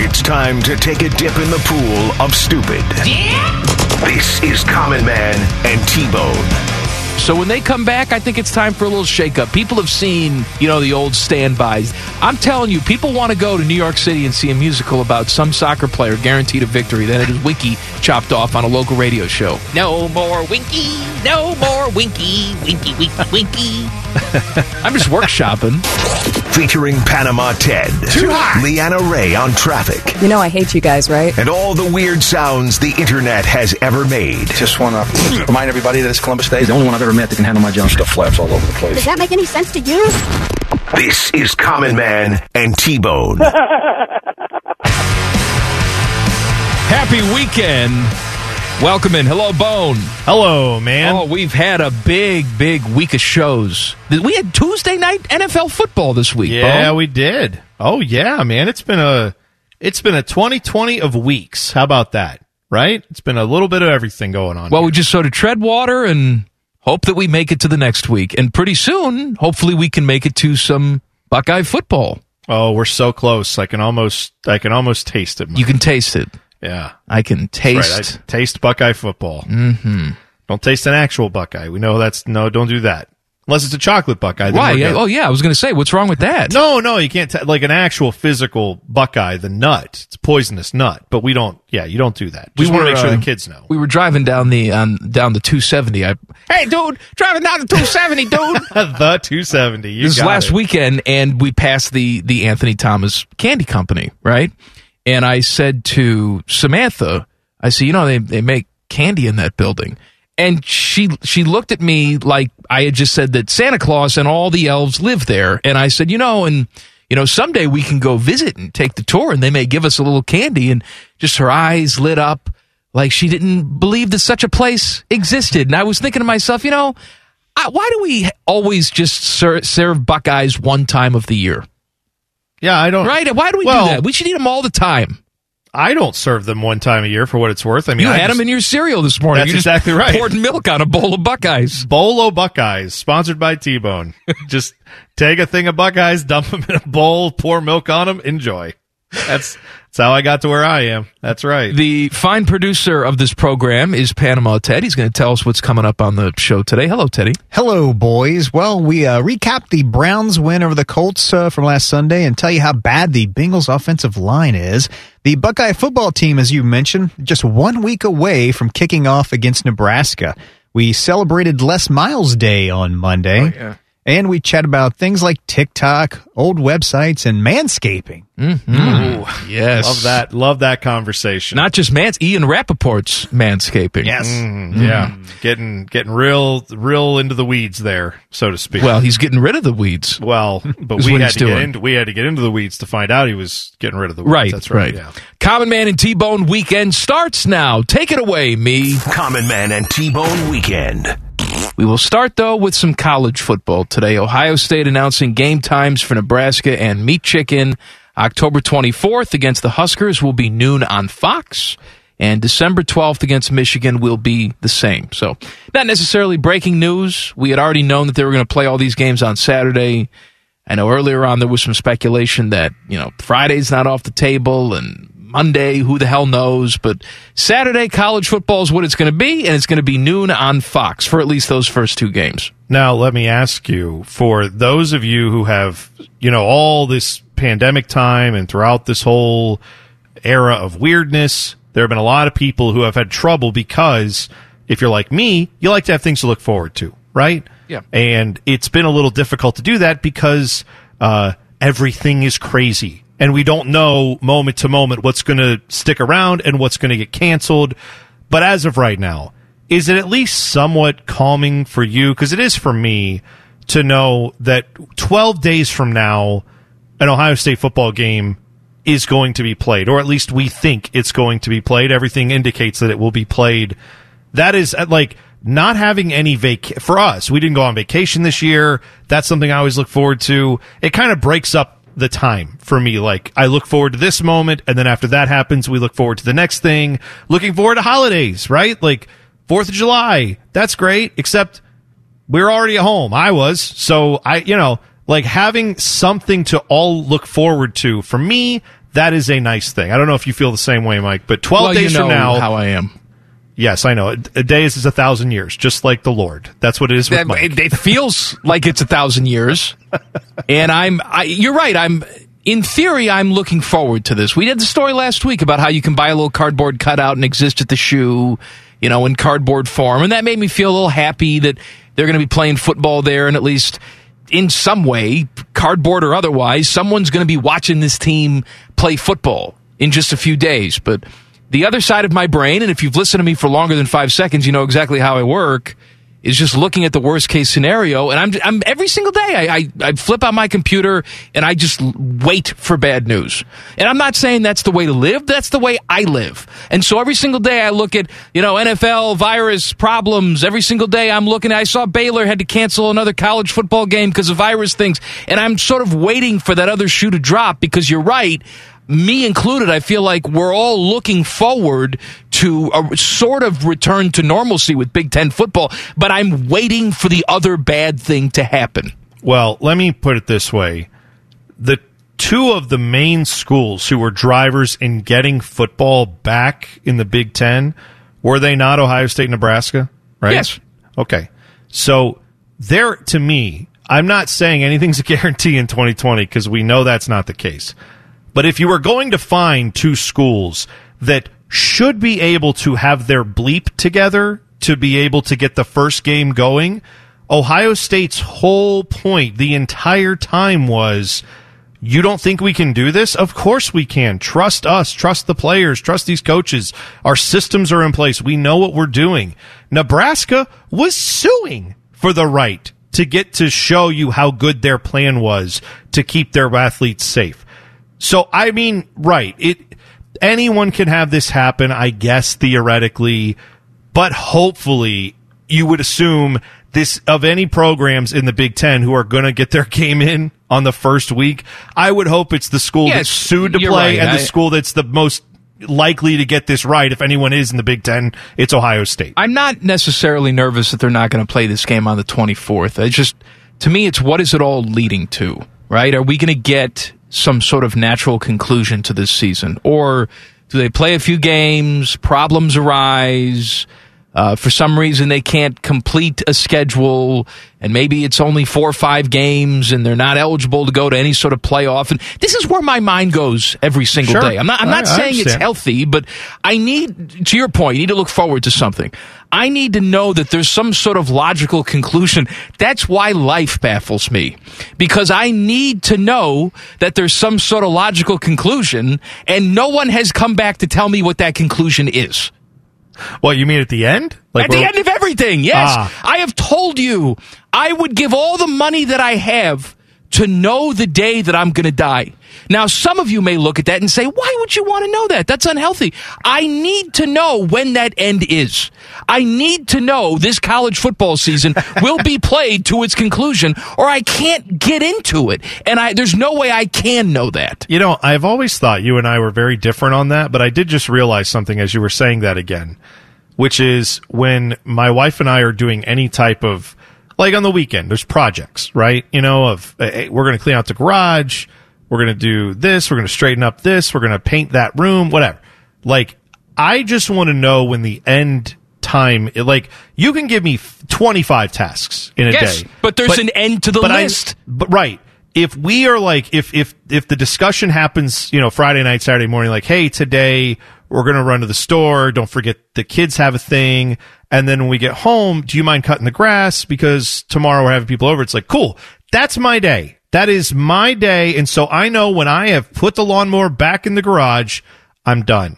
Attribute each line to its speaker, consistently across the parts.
Speaker 1: It's time to take a dip in the pool of stupid. Yeah. This is Common Man and T-Bone.
Speaker 2: So when they come back, I think it's time for a little shakeup. People have seen, you know, the old standbys. I'm telling you, people want to go to New York City and see a musical about some soccer player guaranteed a victory. Then it is Winky chopped off on a local radio show.
Speaker 3: No more Winky, no more Winky, Winky, Winky, Winky.
Speaker 2: I'm just workshopping.
Speaker 1: Featuring Panama Ted, Too hot. Leanna Ray on traffic,
Speaker 4: You know I hate you guys, right?
Speaker 1: and all the weird sounds the internet has ever made.
Speaker 5: Just want to remind everybody that it's Columbus Day. He's the only one I've ever met that can handle my junk. Stuff flaps all over the place.
Speaker 6: Does that make any sense to you?
Speaker 1: This is Common Man and T-Bone.
Speaker 2: Happy weekend. Welcome in. Hello, Bone.
Speaker 7: Hello, man.
Speaker 2: Oh, we've had a big, big week of shows. We had Tuesday night NFL football this week.
Speaker 7: yeah,
Speaker 2: Bone.
Speaker 7: we did. Oh yeah, man. It's been a it's been a 2020 of weeks. How about that? Right? It's been a little bit of everything going on.
Speaker 2: Well, we just sort of tread water and hope that we make it to the next week. And pretty soon, hopefully, we can make it to some Buckeye football.
Speaker 7: oh, we're so close. I can almost I can almost taste it.
Speaker 2: You can taste it.
Speaker 7: yeah.
Speaker 2: I can taste.
Speaker 7: right. I taste Buckeye football. Mm-hmm. Don't taste an actual Buckeye. We know that's no. Don't do that unless it's a chocolate Buckeye.
Speaker 2: Why? Yeah, oh, yeah. I was going to say, what's wrong with that?
Speaker 7: No, no, you can't. T- like an actual physical Buckeye, the nut. It's a poisonous nut, but we don't. Yeah, you don't do that. We just want to make sure
Speaker 2: uh,
Speaker 7: the kids know.
Speaker 2: We were driving down the um, down the 270. I
Speaker 3: Hey, dude, driving down the 270, dude.
Speaker 7: the 270. You
Speaker 2: this last
Speaker 7: it.
Speaker 2: weekend, and we passed the the Anthony Thomas Candy Company, right? And I said to Samantha, I said, you know, they they make candy in that building, and she she looked at me like I had just said that Santa Claus and all the elves live there, and I said, you know, and you know, someday we can go visit and take the tour, and they may give us a little candy, and just her eyes lit up like she didn't believe that such a place existed, and I was thinking to myself, you know. I, why do we always just ser- serve Buckeyes one time of the year?
Speaker 7: Yeah, I don't.
Speaker 2: Right? Why do we
Speaker 7: Well,
Speaker 2: do that? We should eat them all the time.
Speaker 7: I don't serve them one time a year for what it's worth. I mean,
Speaker 2: you
Speaker 7: I
Speaker 2: had
Speaker 7: just-
Speaker 2: them in your cereal this morning.
Speaker 7: That's
Speaker 2: you just
Speaker 7: exactly right.
Speaker 2: Poured milk on a bowl of Buckeyes.
Speaker 7: Bolo Buckeyes, sponsored by T Bone. just take a thing of Buckeyes, dump them in a bowl, pour milk on them, enjoy. That's that's how I got to where I am. That's right.
Speaker 2: The fine producer of this program is Panama Ted. He's going to tell us what's coming up on the show today. Hello, Teddy.
Speaker 8: Hello, boys. Well, we uh, recap the Browns win over the Colts uh, from last Sunday and tell you how bad the Bengals offensive line is. The Buckeye football team, as you mentioned, just one week away from kicking off against Nebraska. We celebrated Les Miles Day on Monday. And we chat about things like TikTok, old websites, and manscaping. Mm-hmm. Mm-hmm.
Speaker 2: Yes.
Speaker 7: Love that. Love that conversation.
Speaker 2: Not just Mans, Ian Rapoport's manscaping.
Speaker 8: Yes.
Speaker 7: Mm, yeah, getting getting real real into the weeds there, so to speak.
Speaker 2: Well, he's getting rid of the weeds.
Speaker 7: well, but we had
Speaker 2: he's
Speaker 7: to get into we had to get into the weeds to find out he was getting rid of the weeds.
Speaker 2: Right,
Speaker 7: That's right.
Speaker 2: right.
Speaker 7: Yeah.
Speaker 2: Common Man and T-Bone weekend starts now. Take it away, me.
Speaker 1: Common Man and T-Bone Weekend.
Speaker 2: We will start, though, with some college football today. Ohio State announcing game times for Nebraska and Meat Chicken. October 24th against the Huskers will be noon on Fox, and December 12th against Michigan will be the same. So, not necessarily breaking news. We had already known that they were going to play all these games on Saturday. I know earlier on there was some speculation that, you know, Friday's not off the table and Monday, who the hell knows? But Saturday, college football is what it's going to be, and it's going to be noon on Fox for at least those first two games.
Speaker 7: Now, let me ask you for those of you who have, you know, all this pandemic time and throughout this whole era of weirdness, there have been a lot of people who have had trouble because if you're like me, you like to have things to look forward to, right?
Speaker 2: Yeah.
Speaker 7: And it's been a little difficult to do that because uh, everything is crazy. And we don't know moment to moment what's going to stick around and what's going to get canceled. But as of right now, is it at least somewhat calming for you? Because it is for me to know that 12 days from now, an Ohio State football game is going to be played, or at least we think it's going to be played. Everything indicates that it will be played. That is uh, like not having any vac for us. We didn't go on vacation this year. That's something I always look forward to. It kind of breaks up the time for me. Like I look forward to this moment, and then after that happens, we look forward to the next thing. Looking forward to holidays, right? Like Fourth of July. That's great, except we're already at home. I was. So I, you know, like having something to all look forward to for me, that is a nice thing. I don't know if you feel the same way, Mike, but 12
Speaker 2: well,
Speaker 7: days
Speaker 2: you know
Speaker 7: from now,
Speaker 2: how I am.
Speaker 7: Yes, I know. A, day is, a thousand years, just like the Lord. That's what it is with
Speaker 2: That-
Speaker 7: Mike.
Speaker 2: it, it feels like it's a thousand years, and I'm. I, you're right. I'm. In theory, I'm looking forward to this. We did the story last week about how you can buy a little cardboard cutout and exist at the shoe, you know, in cardboard form, and that made me feel a little happy that they're going to be playing football there, and at least in some way, cardboard or otherwise, someone's going to be watching this team play football in just a few days. But the other side of my brain, and if you've listened to me for longer than five seconds, you know exactly how I work, is just looking at the worst case scenario. And I'm, I'm every single day, I, I, I flip on my computer and I just wait for bad news. And I'm not saying that's the way to live. That's the way I live. And so every single day I look at, you know, NFL virus problems. Every single day I'm looking, I saw Baylor had to cancel another college football game because of virus things. And I'm sort of waiting for that other shoe to drop because you're right me included, I feel like we're all looking forward to a sort of return to normalcy with Big Ten football, but I'm waiting for the other bad thing to happen.
Speaker 7: Well, let me put it this way. The two of the main schools who were drivers in getting football back in the Big Ten, were they not Ohio State and Nebraska? Right?
Speaker 2: Yes.
Speaker 7: Okay. So there, to me, I'm not saying anything's a guarantee in 2020 because we know that's not the case. But if you were going to find two schools that should be able to have their bleep together to be able to get the first game going, Ohio State's whole point the entire time was you don't think we can do this? Of course we can. Trust us. Trust the players. Trust these coaches. Our systems are in place. We know what we're doing. Nebraska was suing for the right to get to show you how good their plan was to keep their athletes safe. So, I mean, right. It, anyone can have this happen, I guess, theoretically, but hopefully you would assume this of any programs in the Big Ten who are going to get their game in on the first week. I would hope it's the school
Speaker 2: Yes,
Speaker 7: that's sued to play
Speaker 2: right.
Speaker 7: and the school that's the most likely to get this right. If anyone is in the Big Ten, it's Ohio State.
Speaker 2: I'm not necessarily nervous that they're not going to play this game on the 24th. It's just, to me, it's what is it all leading to, right? Are we going to get some sort of natural conclusion to this season? Or do they play a few games, problems arise? Uh, for some reason, they can't complete a schedule, and maybe it's only four or five games, and they're not eligible to go to any sort of playoff. And this is where my mind goes every single
Speaker 7: Sure.
Speaker 2: day. I'm not. I'm not
Speaker 7: I- I
Speaker 2: saying it's healthy, but I need, to your point, you need to look forward to something. I need to know that there's some sort of logical conclusion. That's why life baffles me. Because I need to know that there's some sort of logical conclusion, and no one has come back to tell me what that conclusion is.
Speaker 7: What you mean at the end?
Speaker 2: At the end of everything, yes.
Speaker 7: Ah.
Speaker 2: I have told you I would give all the money that I have to know the day that I'm going to die. Now, some of you may look at that and say, why would you want to know that? That's unhealthy. I need to know when that end is. I need to know this college football season will be played to its conclusion or I can't get into it. And I, there's no way I can know that.
Speaker 7: You know, I've always thought you and I were very different on that, but I did just realize something as you were saying that again, which is when my wife and I are doing any type of, like on the weekend, there's projects, right? You know, of hey, we're going to clean out the garage, we're going to do this, we're going to straighten up this, we're going to paint that room, whatever. Like, I just want to know when the end time, eh, like, you can give me 25 tasks in a
Speaker 2: Yes,
Speaker 7: day.
Speaker 2: but there's an end to the
Speaker 7: but I-
Speaker 2: list.
Speaker 7: but right. If we are like, if if if the discussion happens, you know, Friday night, Saturday morning, like, hey, today we're gonna run to the store. Don't forget the kids have a thing. And then when we get home, do you mind cutting the grass because tomorrow we're having people over? It's like, cool. That's my day. That is my day. And so I know when I have put the lawnmower back in the garage, I'm done.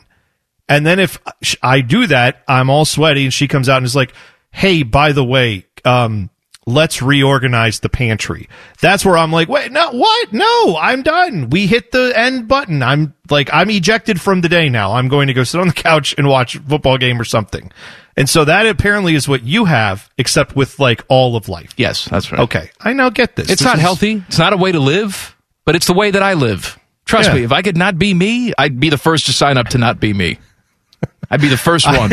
Speaker 7: And then if I do that, I'm all sweaty and she comes out and is like, Hey, by the way, um, let's reorganize the pantry. That's where I'm like, wait, no, what? No, I'm done. We hit the end button. I'm like, I'm ejected from the day now. I'm going to go sit on the couch and watch a football game or something. And so that apparently is what you have, except with like all of life.
Speaker 2: Yes, that's right.
Speaker 7: Okay, I now get this.
Speaker 2: It's
Speaker 7: This
Speaker 2: not
Speaker 7: is-
Speaker 2: healthy. It's not a way to live, but it's the way that I live. Trust
Speaker 7: Yeah.
Speaker 2: me, if I could not be me, I'd be the first to sign up to not be me. I'd be the first one.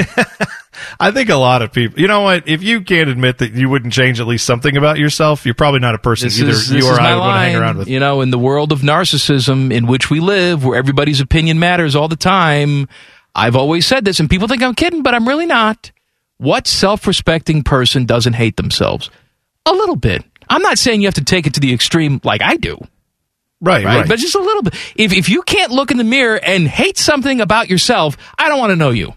Speaker 7: I think a lot of people. You know what? If you can't admit that you wouldn't change at least something about yourself, you're probably not a person
Speaker 2: This
Speaker 7: either
Speaker 2: is,
Speaker 7: you or I would want to hang around with.
Speaker 2: You know, in the world of narcissism in which we live, where everybody's opinion matters all the time, I've always said this, and people think I'm kidding, but I'm really not. What self respecting person doesn't hate themselves? A little bit. I'm not saying you have to take it to the extreme like I do.
Speaker 7: Right,
Speaker 2: right?
Speaker 7: right.
Speaker 2: But just a little bit. If if you can't look in the mirror and hate something about yourself, I don't want to know you.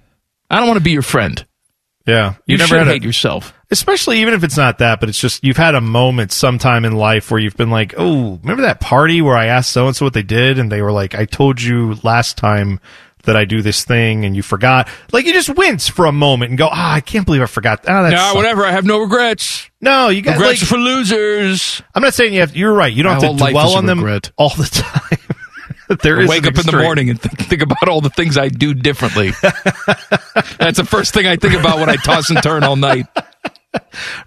Speaker 2: I don't want to be your friend.
Speaker 7: Yeah,
Speaker 2: You,
Speaker 7: never
Speaker 2: should
Speaker 7: had a-
Speaker 2: hate yourself.
Speaker 7: especially even if it's not that, but it's just you've had a moment sometime in life where you've been like, oh, remember that party where I asked so and so what they did, and they were like, I told you last time that I do this thing, and you forgot. Like you just wince for a moment and go, ah, I can't believe I forgot. Ah, that's
Speaker 2: No, whatever. I have no regrets.
Speaker 7: No, you got
Speaker 2: Regrets
Speaker 7: like,
Speaker 2: for losers.
Speaker 7: I'm not saying you have. You're right. You don't
Speaker 2: My
Speaker 7: have to dwell on them all the time. there
Speaker 2: wake
Speaker 7: an
Speaker 2: up in the morning and think, think about all the things I do differently. That's the first thing I think about when I toss and turn all night.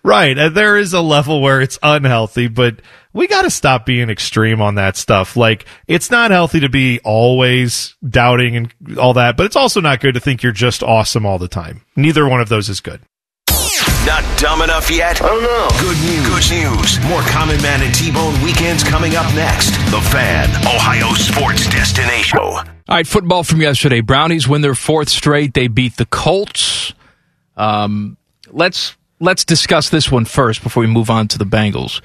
Speaker 7: Right. And there is a level where it's unhealthy, but we got to stop being extreme on that stuff. Like, it's not healthy to be always doubting and all that, but it's also not good to think you're just awesome all the time. Neither one of those is good.
Speaker 1: Not dumb enough yet? I don't know. Good news. Good news. More Common Man and T-Bone weekends coming up next. The Fan, Ohio sports destination.
Speaker 2: All right, football from yesterday. Brownies win their fourth straight. They beat the Colts. Um, let's let's discuss this one first before we move on to the Bengals.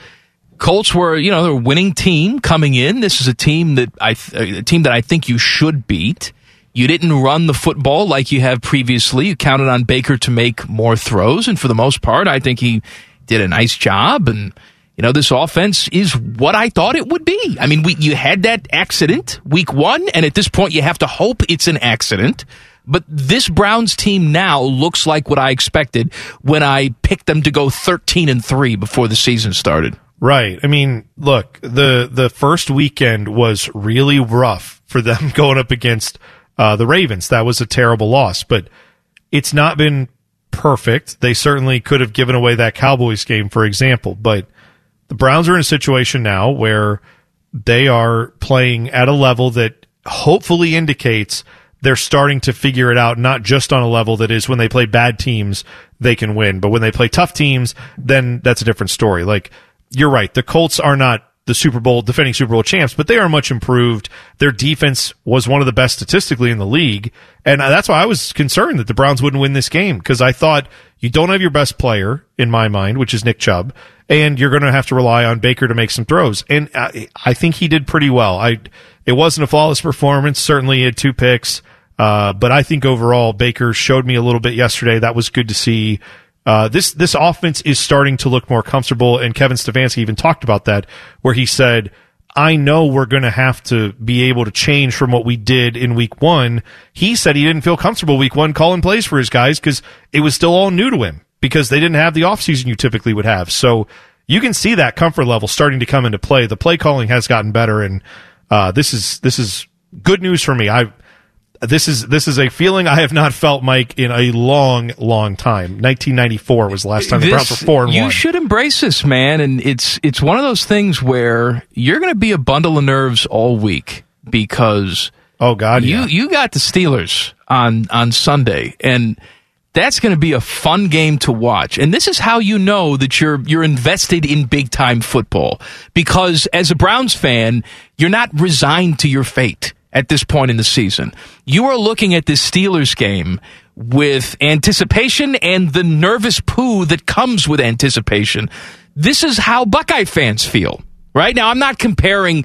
Speaker 2: Colts were, you know, they're a winning team coming in. This is a team that I a team that I think you should beat. You didn't run the football like you have previously. You counted on Baker to make more throws, and for the most part, I think he did a nice job. And you know, this offense is what I thought it would be. I mean, we, you had that accident week one, and at this point, you have to hope it's an accident. But this Browns team now looks like what I expected when I picked them to go 13 and 3 before the season started.
Speaker 7: Right. I mean, look, the the first weekend was really rough for them going up against uh, the Ravens. That was a terrible loss, but it's not been perfect. They certainly could have given away that Cowboys game, for example, but the Browns are in a situation now where they are playing at a level that hopefully indicates they're starting to figure it out, not just on a level that is when they play bad teams, they can win. But when they play tough teams, then that's a different story. Like, you're right. The Colts are not the Super Bowl, defending Super Bowl champs, but they are much improved. Their defense was one of the best statistically in the league. And that's why I was concerned that the Browns wouldn't win this game because I thought you don't have your best player in my mind, which is Nick Chubb, and you're going to have to rely on Baker to make some throws. And I, I think he did pretty well. I, it wasn't a flawless performance. Certainly he had two picks. Uh, but I think overall Baker showed me a little bit yesterday. That was good to see. Uh, this this offense is starting to look more comfortable, and Kevin Stefanski even talked about that, where he said, "I know we're going to have to be able to change from what we did in Week One." He said he didn't feel comfortable Week One calling plays for his guys because it was still all new to him because they didn't have the offseason you typically would have. So you can see that comfort level starting to come into play. The play calling has gotten better, and uh, this is this is good news for me. I this is this is a feeling I have not felt, Mike, in a long, long time. 1994 was the last time the Browns were four and
Speaker 2: you
Speaker 7: one.
Speaker 2: should embrace this, man. And it's it's one of those things where you're going to be a bundle of nerves all week because
Speaker 7: oh God,
Speaker 2: you
Speaker 7: yeah.
Speaker 2: you got the Steelers on on Sunday, and that's going to be a fun game to watch. And this is how you know that you're you're invested in big time football because as a Browns fan, you're not resigned to your fate at this point in the season. You are looking at this Steelers game with anticipation and the nervous poo that comes with anticipation. This is how Buckeye fans feel. Right now, I'm not comparing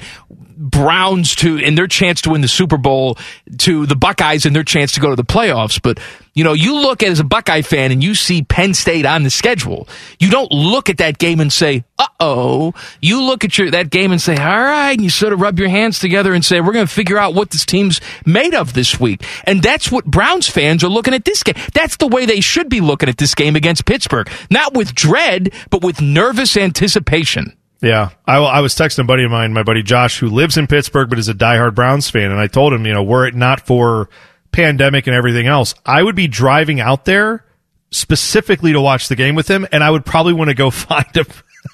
Speaker 2: Browns to in their chance to win the Super Bowl to the Buckeyes and their chance to go to the playoffs. But you know, you look at as a Buckeye fan and you see Penn State on the schedule. You don't look at that game and say, "Uh oh." You look at your that game and say, "All right," and you sort of rub your hands together and say, "We're going to figure out what this team's made of this week." And that's what Browns fans are looking at this game. That's the way they should be looking at this game against Pittsburgh, not with dread, but with nervous anticipation.
Speaker 7: Yeah, I, I was texting a buddy of mine, my buddy Josh, who lives in Pittsburgh but is a diehard Browns fan, and I told him, you know, were it not for pandemic and everything else, I would be driving out there specifically to watch the game with him, and I would probably want to go find a.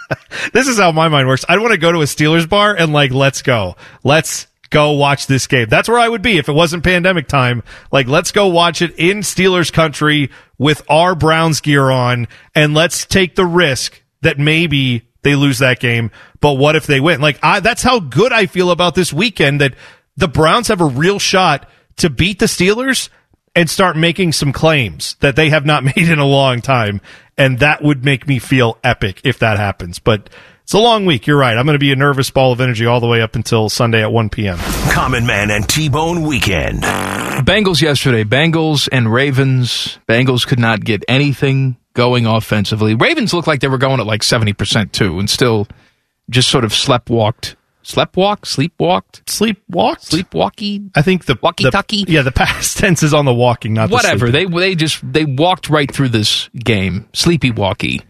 Speaker 7: this is how my mind works. I'd want to go to a Steelers bar and like, let's go, let's go watch this game. That's where I would be if it wasn't pandemic time. Like, let's go watch it in Steelers country with our Browns gear on, and let's take the risk that maybe they lose that game. But what if they win? Like, I, that's how good I feel about this weekend that the Browns have a real shot to beat the Steelers and start making some claims that they have not made in a long time. And that would make me feel epic if that happens. But it's a long week. You're right. I'm going to be a nervous ball of energy all the way up until Sunday at 1 p.m.
Speaker 1: Common Man and T-Bone Weekend.
Speaker 2: Bengals yesterday. Bengals and Ravens. Bengals could not get anything going offensively. Ravens looked like they were going at like 70% too and still just sort of sleptwalked. Sleptwalk? Sleepwalked?
Speaker 7: Sleepwalked?
Speaker 2: Sleepwalky?
Speaker 7: I think the
Speaker 2: walkie-talkie.
Speaker 7: Yeah, the past tense is on the walking, not
Speaker 2: whatever.
Speaker 7: The
Speaker 2: they they just they walked right through this game. Sleepy walkie.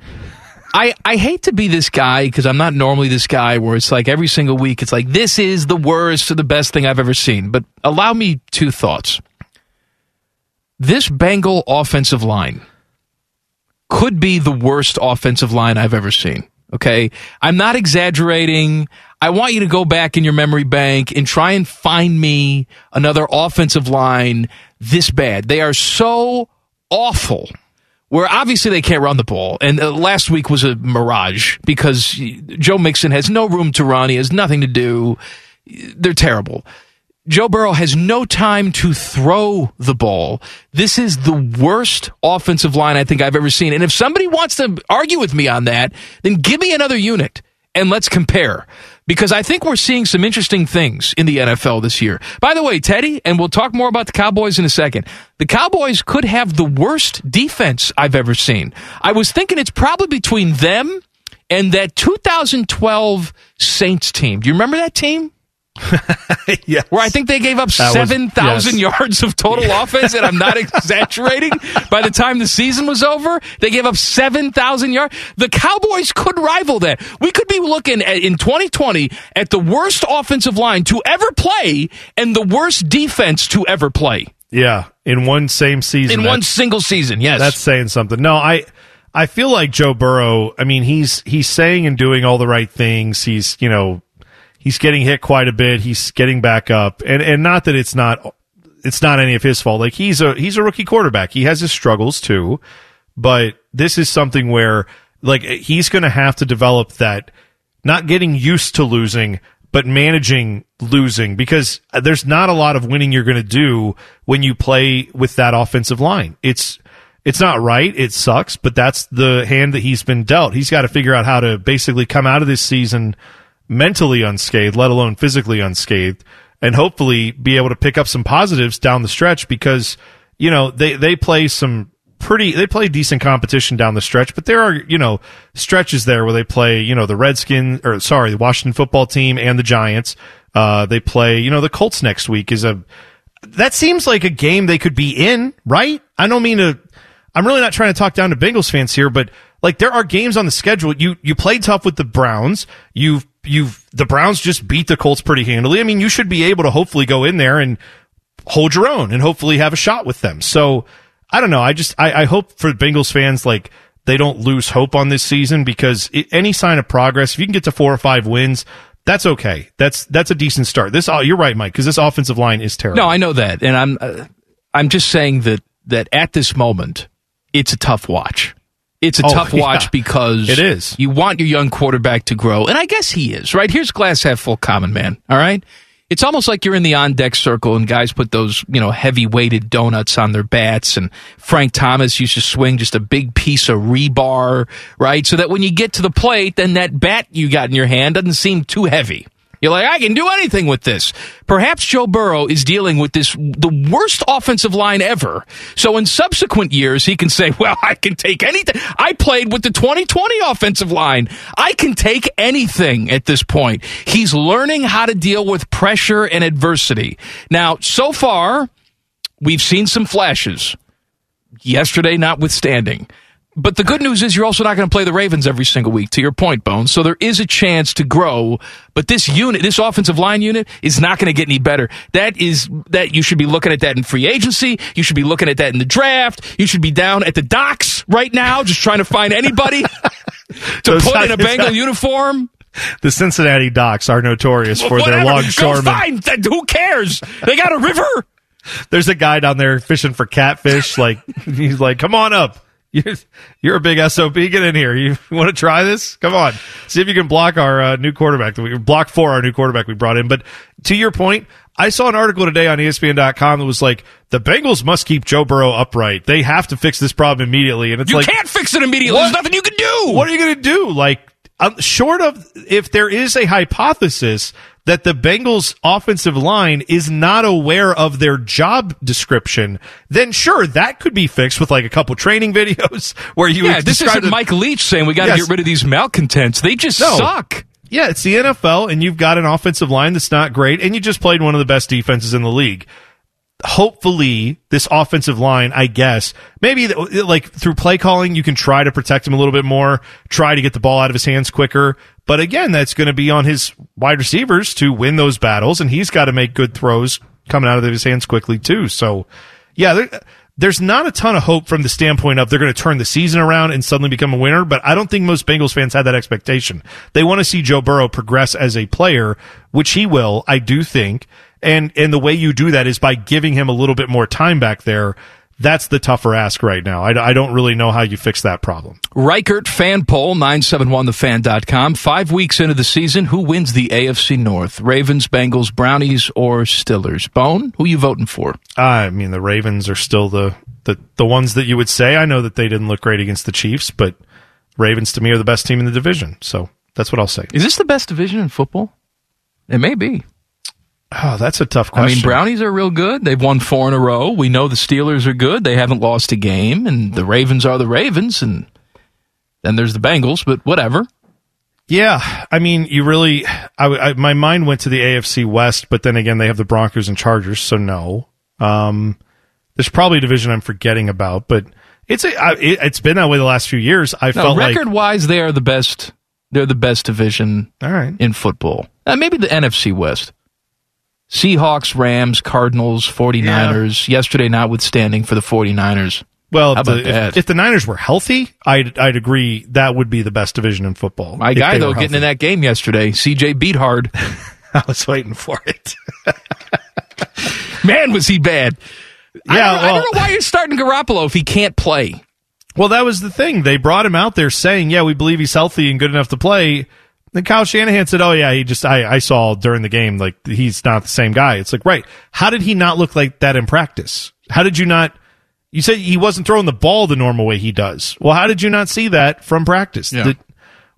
Speaker 2: I, I hate to be this guy because I'm not normally this guy where it's like every single week it's like this is the worst or the best thing I've ever seen. But allow me two thoughts. This Bengal offensive line could be the worst offensive line I've ever seen. Okay. I'm not exaggerating. I want you to go back in your memory bank and try and find me another offensive line this bad. They are so awful. Where obviously they can't run the ball. And uh, last week was a mirage because Joe Mixon has no room to run. He has nothing to do. They're terrible. Joe Burrow has no time to throw the ball. This is the worst offensive line I think I've ever seen. And if somebody wants to argue with me on that, then give me another unit and let's compare. Because I think we're seeing some interesting things in the NFL this year. By the way, Teddy, and we'll talk more about the Cowboys in a second. The Cowboys could have the worst defense I've ever seen. I was thinking it's probably between them and that 2012 Saints team. Do you remember that team?
Speaker 7: yeah.
Speaker 2: Where I think they gave up 7,000
Speaker 7: yes.
Speaker 2: yards of total offense, and I'm not exaggerating. By the time the season was over, they gave up 7,000 yards. The Cowboys could rival that. We could be looking at, in 2020 at the worst offensive line to ever play and the worst defense to ever play
Speaker 7: Yeah, in one same season.
Speaker 2: in one single season. Yes.
Speaker 7: That's saying something. No, I I feel like Joe Burrow, I mean, he's he's saying and doing all the right things. He's, you know, he's getting hit quite a bit. He's getting back up. And and not that it's not it's not any of his fault. Like he's a he's a rookie quarterback. He has his struggles too. But this is something where like he's going to have to develop that not getting used to losing but managing losing because there's not a lot of winning you're going to do when you play with that offensive line. It's it's not right. It sucks, but that's the hand that he's been dealt. He's got to figure out how to basically come out of this season mentally unscathed, let alone physically unscathed, and hopefully be able to pick up some positives down the stretch because, you know, they, they play some pretty, they play decent competition down the stretch, but there are, you know, stretches there where they play, you know, the Redskins, or sorry, the Washington football team and the Giants. Uh, they play, you know, the Colts next week is a, that seems like a game they could be in, right? I don't mean to, I'm really not trying to talk down to Bengals fans here, but like there are games on the schedule. You, you played tough with the Browns. You've, you've, the Browns just beat the Colts pretty handily. I mean, you should be able to hopefully go in there and hold your own and hopefully have a shot with them. So I don't know. I just, I, I hope for Bengals fans, like they don't lose hope on this season because it, any sign of progress, if you can get to four or five wins, that's okay. That's, that's a decent start. This, oh, you're right, Mike, because this offensive line is terrible.
Speaker 2: No, I know that, and I'm uh, I'm just saying that that at this moment, it's a tough watch. It's a
Speaker 7: Oh,
Speaker 2: tough
Speaker 7: yeah.
Speaker 2: watch because
Speaker 7: It is.
Speaker 2: You want your young quarterback to grow, and I guess he is. Right here's glass half full, common man. All right. It's almost like you're in the on deck circle and guys put those, you know, heavy weighted donuts on their bats and Frank Thomas used to swing just a big piece of rebar, right? So that when you get to the plate, then that bat you got in your hand doesn't seem too heavy. You're like, I can do anything with this. Perhaps Joe Burrow is dealing with this, the worst offensive line ever. So in subsequent years, he can say, well, I can take anything. I played with the 2020 offensive line. I can take anything at this point. He's learning how to deal with pressure and adversity. Now, so far, we've seen some flashes. Yesterday, notwithstanding. But the good news is you're also not going to play the Ravens every single week, to your point, Bones. So there is a chance to grow. But this unit, this offensive line unit, is not going to get any better. That is that you should be looking at that in free agency. You should be looking at that in the draft. You should be down at the docks right now, just trying to find anybody to put in a Bengal uniform.
Speaker 7: The Cincinnati docks are notorious for
Speaker 2: Whatever.
Speaker 7: their longshoremen.
Speaker 2: find. Who cares? They got a river.
Speaker 7: There's a guy down there fishing for catfish. Like he's like, "Come on up. You're, you're a big sob. Get in here. You want to try this? Come on. See if you can block our uh, new quarterback. that We block for our new quarterback we brought in. But to your point, I saw an article today on ESPN.com that was like, the Bengals must keep Joe Burrow upright. They have to fix this problem immediately. And it's
Speaker 2: You
Speaker 7: like,
Speaker 2: can't fix it immediately.
Speaker 7: What?
Speaker 2: There's nothing you can do.
Speaker 7: what are you going to do? Like, um, short of if there is a hypothesis that the Bengals offensive line is not aware of their job description, then sure, that could be fixed with like a couple training videos where you
Speaker 2: Yeah, this isn't Mike Leach saying we got to
Speaker 7: Yes.
Speaker 2: get rid of these malcontents. They just
Speaker 7: No.
Speaker 2: suck.
Speaker 7: Yeah, it's the NFL, and you've got an offensive line that's not great, and you just played one of the best defenses in the league. Hopefully, this offensive line, I guess, maybe like through play calling, you can try to protect him a little bit more, try to get the ball out of his hands quicker. But again, that's going to be on his wide receivers to win those battles, and he's got to make good throws coming out of his hands quickly too. So, yeah, there, there's not a ton of hope from the standpoint of they're going to turn the season around and suddenly become a winner, but I don't think most Bengals fans had that expectation. They want to see Joe Burrow progress as a player, which he will, I do think. And, and the way you do that is by giving him a little bit more time back there. That's the tougher ask right now. I, I don't really know how you fix that problem.
Speaker 2: Ricart fan poll, 971thefan.com. Five weeks into the season, who wins the AFC North? Ravens, Bengals, Brownies, or Stillers? Bone, who you voting for?
Speaker 7: Ah, I mean, the Ravens are still the, the, the ones that you would say. I know that they didn't look great against the Chiefs, but Ravens to me are the best team in the division. So that's what I'll say.
Speaker 2: Is this the best division in football? It may be.
Speaker 7: Oh, that's a tough question.
Speaker 2: I mean, Brownies are real good. They've won four in a row. We know the Steelers are good. They haven't lost a game, and the Ravens are the Ravens, and then there's the Bengals. But whatever.
Speaker 7: Yeah, I mean, you really, I, I, my mind went to the AFC West, but then again, they have the Broncos and Chargers, so no. Um, there's probably a division I'm forgetting about, but it's a, I, it, it's been that way the last few years. I
Speaker 2: No,
Speaker 7: felt like,
Speaker 2: record wise, they are the best. They're the best division
Speaker 7: all right,
Speaker 2: in football. Uh, maybe the NFC West. Seahawks, Rams, Cardinals, 49ers. Yesterday, notwithstanding for the 49ers.
Speaker 7: well, if the, if, if the Niners were healthy, I'd, I'd agree that would be the best division in football.
Speaker 2: My guy, though, getting in that game yesterday, CJ Beathard.
Speaker 7: I was waiting for it.
Speaker 2: Man, was he bad. I
Speaker 7: Yeah,
Speaker 2: don't, know- I don't know why you're starting Garoppolo if he can't play.
Speaker 7: Well, that was the thing. They brought him out there saying, "Yeah, we believe he's healthy and good enough to play." Then Kyle Shanahan said, "Oh yeah, he just I, I saw during the game like he's not the same guy." It's like, right? How did he not look like that in practice? How did you not? You said he wasn't throwing the ball the normal way he does. Well, how did you not see that from practice?
Speaker 2: Yeah.
Speaker 7: Did-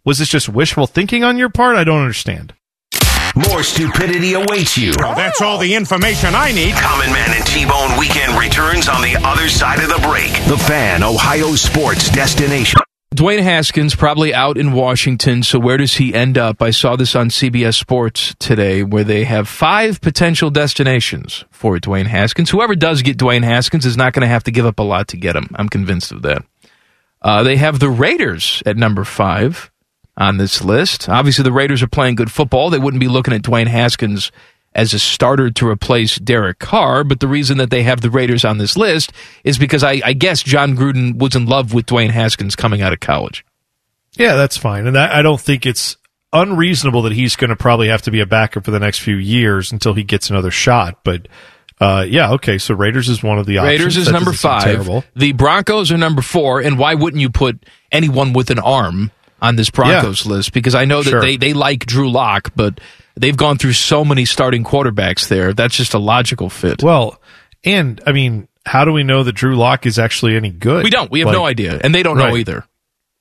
Speaker 7: was this just wishful thinking on your part? I don't understand.
Speaker 1: More stupidity awaits you.
Speaker 4: Well, That's all the information I need.
Speaker 1: Common Man and T-Bone weekend returns on the other side of the break. The Fan, Ohio sports destination.
Speaker 2: Dwayne Haskins probably out in Washington, so where does he end up? I saw this on CBS Sports today where they have five potential destinations for Dwayne Haskins. Whoever does get Dwayne Haskins is not going to have to give up a lot to get him. I'm convinced of that. Uh, they have the Raiders at number five on this list. Obviously, the Raiders are playing good football. They wouldn't be looking at Dwayne Haskins as a starter to replace Derek Carr, but the reason that they have the Raiders on this list is because I, I guess Jon Gruden was in love with Dwayne Haskins coming out of college.
Speaker 7: Yeah, that's fine, and I, I don't think it's unreasonable that he's going to probably have to be a backup for the next few years until he gets another shot. But uh, yeah, okay. So Raiders is one of the options.
Speaker 2: Raiders is
Speaker 7: That
Speaker 2: number five.
Speaker 7: Terrible.
Speaker 2: The Broncos are number four. And why wouldn't you put anyone with an arm on this Broncos list? Because I know that
Speaker 7: Sure.
Speaker 2: they, they like Drew Lock, but they've gone through so many starting quarterbacks there. That's just a logical fit.
Speaker 7: Well, and I mean, how do we know that Drew Lock is actually any good?
Speaker 2: we don't. We have
Speaker 7: Like,
Speaker 2: no idea. And they don't know either.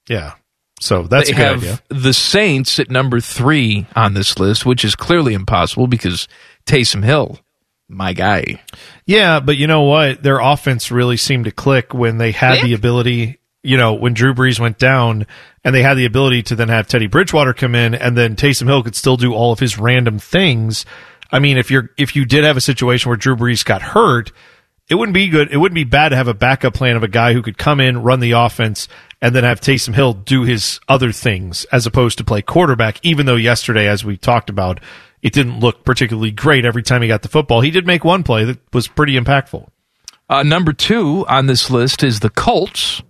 Speaker 7: Yeah. So that's
Speaker 2: they
Speaker 7: a good
Speaker 2: have
Speaker 7: idea.
Speaker 2: the Saints at number three on this list, which is clearly impossible because Taysom Hill, my guy.
Speaker 7: Yeah, but you know what? Their offense really seemed to click when they had
Speaker 2: Click?
Speaker 7: the ability. You know, when Drew Brees went down, and they had the ability to then have Teddy Bridgewater come in, and then Taysom Hill could still do all of his random things. I mean, if you're if you did have a situation where Drew Brees got hurt, it wouldn't be good. It wouldn't be bad to have a backup plan of a guy who could come in, run the offense, and then have Taysom Hill do his other things as opposed to play quarterback. Even though yesterday, as we talked about, it didn't look particularly great every time he got the football. He did make one play that was pretty impactful.
Speaker 2: Uh, number two on this list is the Colts.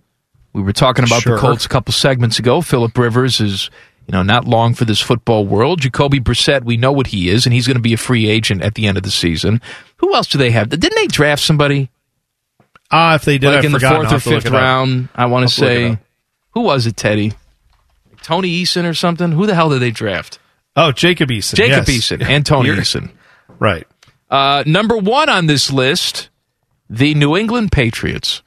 Speaker 2: We were talking about
Speaker 7: Sure.
Speaker 2: the Colts a couple segments ago. Philip Rivers is, you know, not long for this football world. Jacoby Brissett, we know what he is, and he's going to be a free agent at the end of the season. Who else do they have? Didn't they draft somebody
Speaker 7: Ah, if they did,
Speaker 2: like
Speaker 7: I've
Speaker 2: in the fourth or
Speaker 7: have to look
Speaker 2: fifth round? I want to
Speaker 7: have to look it
Speaker 2: say, who was it? Teddy, Tony Eason or something? Who the hell did they draft?
Speaker 7: Oh, Jacob Eason.
Speaker 2: Jacob
Speaker 7: yes.
Speaker 2: Eason and Tony Eason.
Speaker 7: Right.
Speaker 2: Uh, number one on this list, the New England Patriots.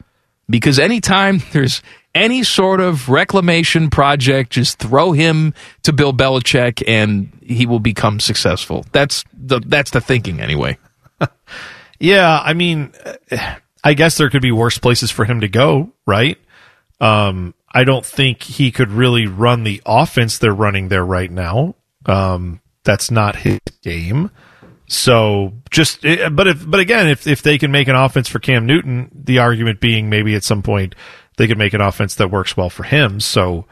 Speaker 2: Because anytime there's any sort of reclamation project, just throw him to Bill Belichick and he will become successful. That's the that's the thinking anyway.
Speaker 7: Yeah, I mean, I guess there could be worse places for him to go, right? Um, I don't think he could really run the offense they're running there right now. Um, that's not his game. So just, eh, but if, but again, if if they can make an offense for Cam Newton, the argument being maybe at some point they could make an offense that works well for him. So,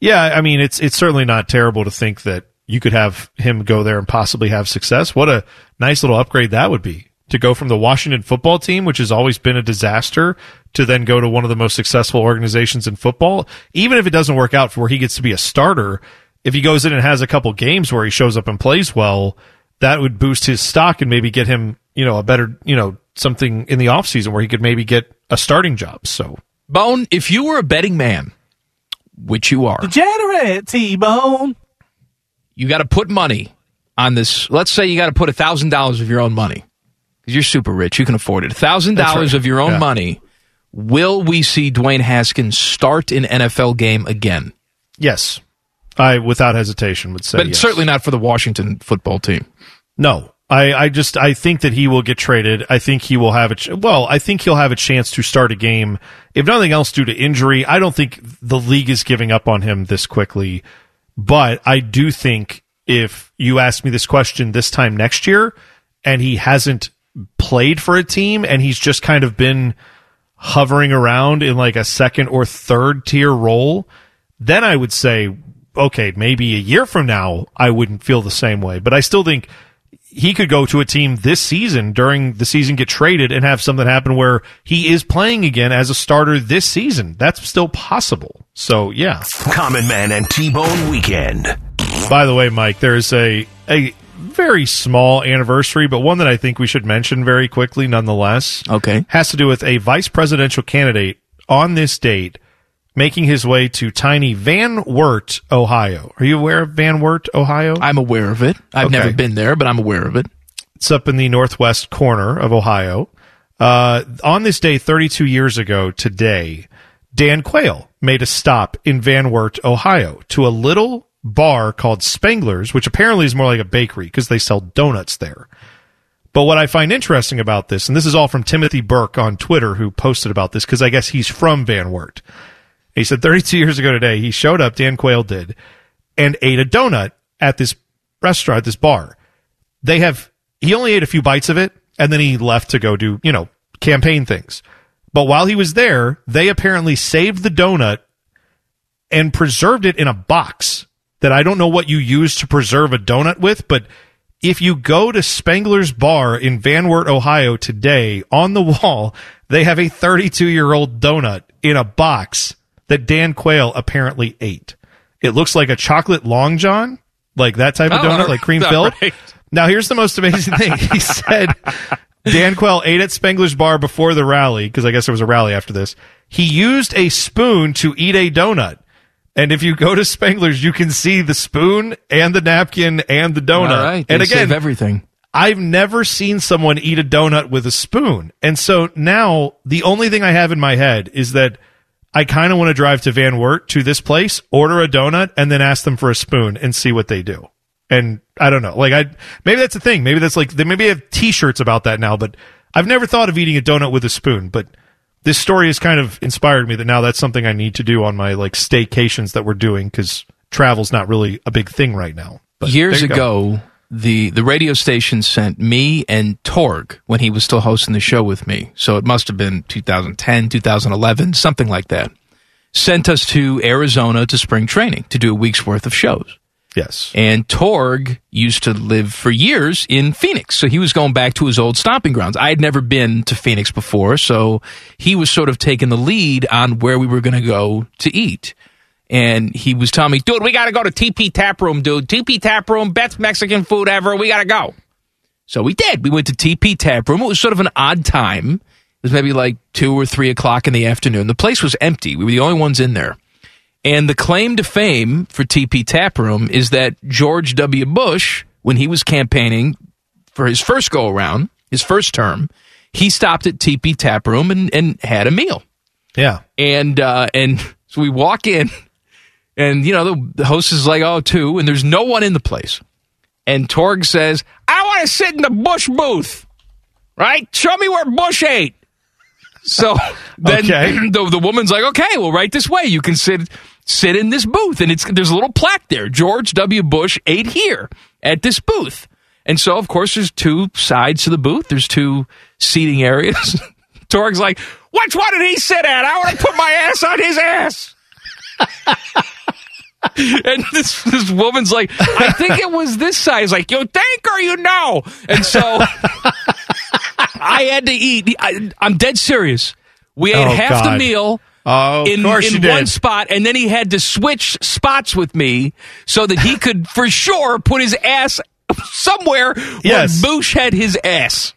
Speaker 7: yeah, I mean, it's it's certainly not terrible to think that you could have him go there and possibly have success. What a nice little upgrade that would be to go from the Washington football team, which has always been a disaster, to then go to one of the most successful organizations in football. Even if it doesn't work out for where he gets to be a starter, if he goes in and has a couple games where he shows up and plays well, that would boost his stock and maybe get him, you know, a better, you know, something in the offseason where he could maybe get a starting job. So
Speaker 2: Bone, if you were a betting man, which you are,
Speaker 6: Degenerate T-Bone.
Speaker 2: you got to put money on this. Let's say you got to put a thousand dollars of your own money because you're super rich. You can afford it. A thousand dollars
Speaker 7: right.
Speaker 2: of your own
Speaker 7: Yeah.
Speaker 2: money. Will we see Dwayne Haskins start an NFL game again?
Speaker 7: yes, I without hesitation would say
Speaker 2: but
Speaker 7: yes.
Speaker 2: certainly not for the Washington football team.
Speaker 7: No, I, I just I think that he will get traded. I think he will have a ch- well. I think he'll have a chance to start a game, if nothing else, due to injury. I don't think the league is giving up on him this quickly, but I do think if you ask me this question this time next year, and he hasn't played for a team, and he's just kind of been hovering around in like a second or third tier role, then I would say, okay, maybe a year from now, I wouldn't feel the same way. But I still think he could go to a team this season during the season, get traded, and have something happen where he is playing again as a starter this season. That's still possible. So, yeah.
Speaker 1: Common Man and T-Bone Weekend.
Speaker 7: By the way, Mike, there is a, a very small anniversary, but one that I think we should mention very quickly nonetheless.
Speaker 2: Okay.
Speaker 7: Has to do with a vice presidential candidate on this date making his way to tiny Van Wert, Ohio. Are you aware of Van Wert, Ohio?
Speaker 2: I'm aware of it. I've
Speaker 7: Okay.
Speaker 2: never been there, but I'm aware of it.
Speaker 7: It's up in the northwest corner of Ohio. Uh, on this day, 32 years ago today, Dan Quayle made a stop in Van Wert, Ohio, to a little bar called Spangler's, which apparently is more like a bakery because they sell donuts there. But what I find interesting about this, and this is all from Timothy Burke on Twitter, who posted about this because I guess he's from Van Wert. He said 32 years ago today, he showed up, Dan Quayle did, and ate a donut at this restaurant, this bar. They have, he only ate a few bites of it and then he left to go do, you know, campaign things. But while he was there, they apparently saved the donut and preserved it in a box that I don't know what you use to preserve a donut with, but if you go to Spangler's Bar in Van Wert, Ohio today, on the wall, they have a 32 year old donut in a box that Dan Quayle apparently ate. It looks like a chocolate long john, like that type of
Speaker 2: Oh,
Speaker 7: donut, like cream filled.
Speaker 2: right.
Speaker 7: Now, here's the most amazing thing. He said Dan Quayle ate at Spengler's Bar before the rally, because I guess there was a rally after this. He used a spoon to eat a donut. And if you go to Spengler's, you can see the spoon and the napkin and the donut.
Speaker 2: All right.
Speaker 7: and again,
Speaker 2: everything.
Speaker 7: I've never seen someone eat a donut with a spoon. And so now the only thing I have in my head is that I kind of want to drive to Van Wert to this place, order a donut, and then ask them for a spoon and see what they do. And I don't know, like I maybe that's a thing. Maybe that's like they maybe have T-shirts about that now, but I've never thought of eating a donut with a spoon. But this story has kind of inspired me that now that's something I need to do on my like staycations that we're doing because travel's not really a big thing right now. But
Speaker 2: Years ago, the the radio station sent me and Torg when he was still hosting the show with me. So it must have been 2010, 2011, something like that. Sent us to Arizona to spring training to do a week's worth of shows.
Speaker 7: Yes.
Speaker 2: And Torg used to live for years in Phoenix. So he was going back to his old stomping grounds. I had never been to Phoenix before. So he was sort of taking the lead on where we were going to go to eat. And he was telling me, dude, we got to go to TP Tap Room, dude. TP Tap Room, best Mexican food ever. We got to go. So we did. We went to TP Tap Room. It was sort of an odd time. It was maybe like two or three o'clock in the afternoon. The place was empty. We were the only ones in there. And the claim to fame for TP Tap Room is that George W. Bush, when he was campaigning for his first go around, his first term, he stopped at TP Tap Room and, and had a meal.
Speaker 7: Yeah.
Speaker 2: And uh, and so we walk in, and you know the, the host is like, "Oh, two," and there's no one in the place. And Torg says, "I want to sit in the Bush booth, right? Show me where Bush ate." So then
Speaker 7: Okay.
Speaker 2: the, the woman's like, "Okay, well, right this way. You can sit sit in this booth, and it's there's a little plaque there. George W. Bush ate here at this booth." And so, of course, there's two sides to the booth. There's two seating areas. Torg's like, which one did he sit at? I want to put my ass on his ass. And this this woman's like, I think it was this size. Like, you think or you know? And so I had to eat. I, I'm dead serious. We ate
Speaker 7: Oh,
Speaker 2: half the meal.
Speaker 7: Oh,
Speaker 2: in, in one
Speaker 7: did.
Speaker 2: spot, and then he had to switch spots with me so that he could, for sure, put his ass somewhere
Speaker 7: Yes.
Speaker 2: where Bush had his ass.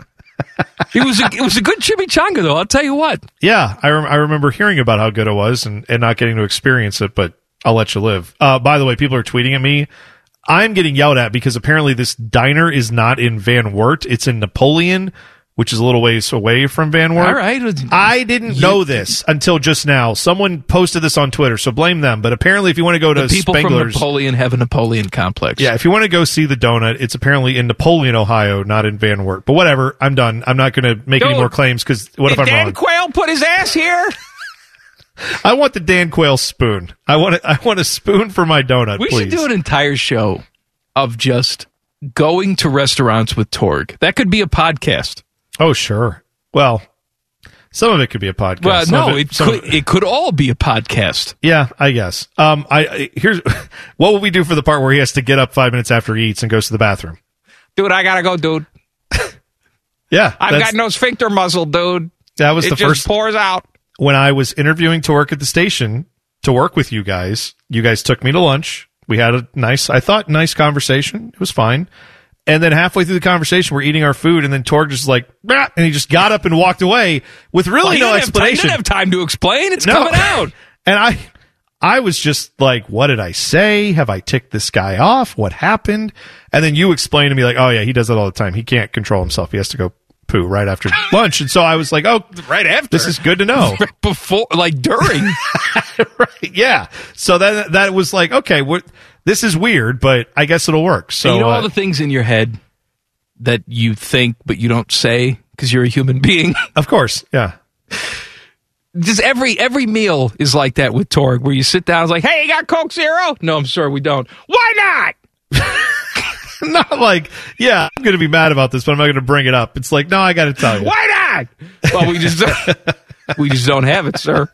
Speaker 2: It was a, it was a good chimichanga, though. I'll tell you what.
Speaker 7: Yeah, I, rem- I remember hearing about how good it was and, and not getting to experience it, but I'll let you live. Uh, by the way, people are tweeting at me. I'm getting yelled at because apparently this diner is not in Van Wert. It's in Napoleon, which is a little ways away from Van Wert.
Speaker 2: All right.
Speaker 7: I didn't know this until just now. Someone posted this on Twitter, so blame them. But apparently, if you want to go to
Speaker 2: The people from Napoleon have a Napoleon complex.
Speaker 7: yeah, if you want to go see the donut, it's apparently in Napoleon, Ohio, not in Van Wert. But whatever, I'm done. I'm not going to make any more claims because what if I'm
Speaker 2: Dan
Speaker 7: wrong?
Speaker 2: Quayle put his ass here?
Speaker 7: I want the Dan Quayle spoon. I want a, I want a spoon for my donut,
Speaker 2: We
Speaker 7: please.
Speaker 2: should do an entire show of just going to restaurants with Torg. That could be a podcast.
Speaker 7: Oh, sure. Well, some of it could be a podcast.
Speaker 2: Well,
Speaker 7: Some
Speaker 2: no,
Speaker 7: of
Speaker 2: it, could, it could all be a podcast.
Speaker 7: Yeah, I guess. Um, I, I here's what will we do for the part where he has to get up five minutes after he eats and goes to the bathroom?
Speaker 2: Dude, I gotta go, dude.
Speaker 7: Yeah,
Speaker 2: I've got no sphincter muscle, dude.
Speaker 7: That was
Speaker 2: it
Speaker 7: the
Speaker 2: just
Speaker 7: first
Speaker 2: pours out.
Speaker 7: when I was interviewing to work at the station to work with you guys. You guys took me to lunch. We had a nice, I thought, nice conversation. It was fine. And then halfway through the conversation, we're eating our food, and then Torg just like, and he just got up and walked away with really
Speaker 2: Well,
Speaker 7: no
Speaker 2: have time-
Speaker 7: explanation.
Speaker 2: didn't have time to explain. It's
Speaker 7: No.
Speaker 2: coming out.
Speaker 7: and I, I was just like, what did I say? Have I ticked this guy off? What happened? And then you explained to me like, oh yeah, he does that all the time. He can't control himself. He has to go poo right after lunch. And so I was like, oh,
Speaker 2: Right after.
Speaker 7: this is good to know.
Speaker 2: Before, like during.
Speaker 7: right. Yeah. So that, that was like, okay, what, this is weird, but I guess it'll work. So,
Speaker 2: And you know
Speaker 7: uh,
Speaker 2: all the things in your head that you think but you don't say because you're a human being.
Speaker 7: of course. Yeah.
Speaker 2: Just every every meal is like that with Torg, where you sit down, it's like, "Hey, you got Coke Zero? No, I'm sorry, we don't. Why not?
Speaker 7: Not like, yeah, I'm going to be mad about this, but I'm not going to bring it up. It's like, no, I got to tell you.
Speaker 2: Why not? Well, we just we just don't have it, sir.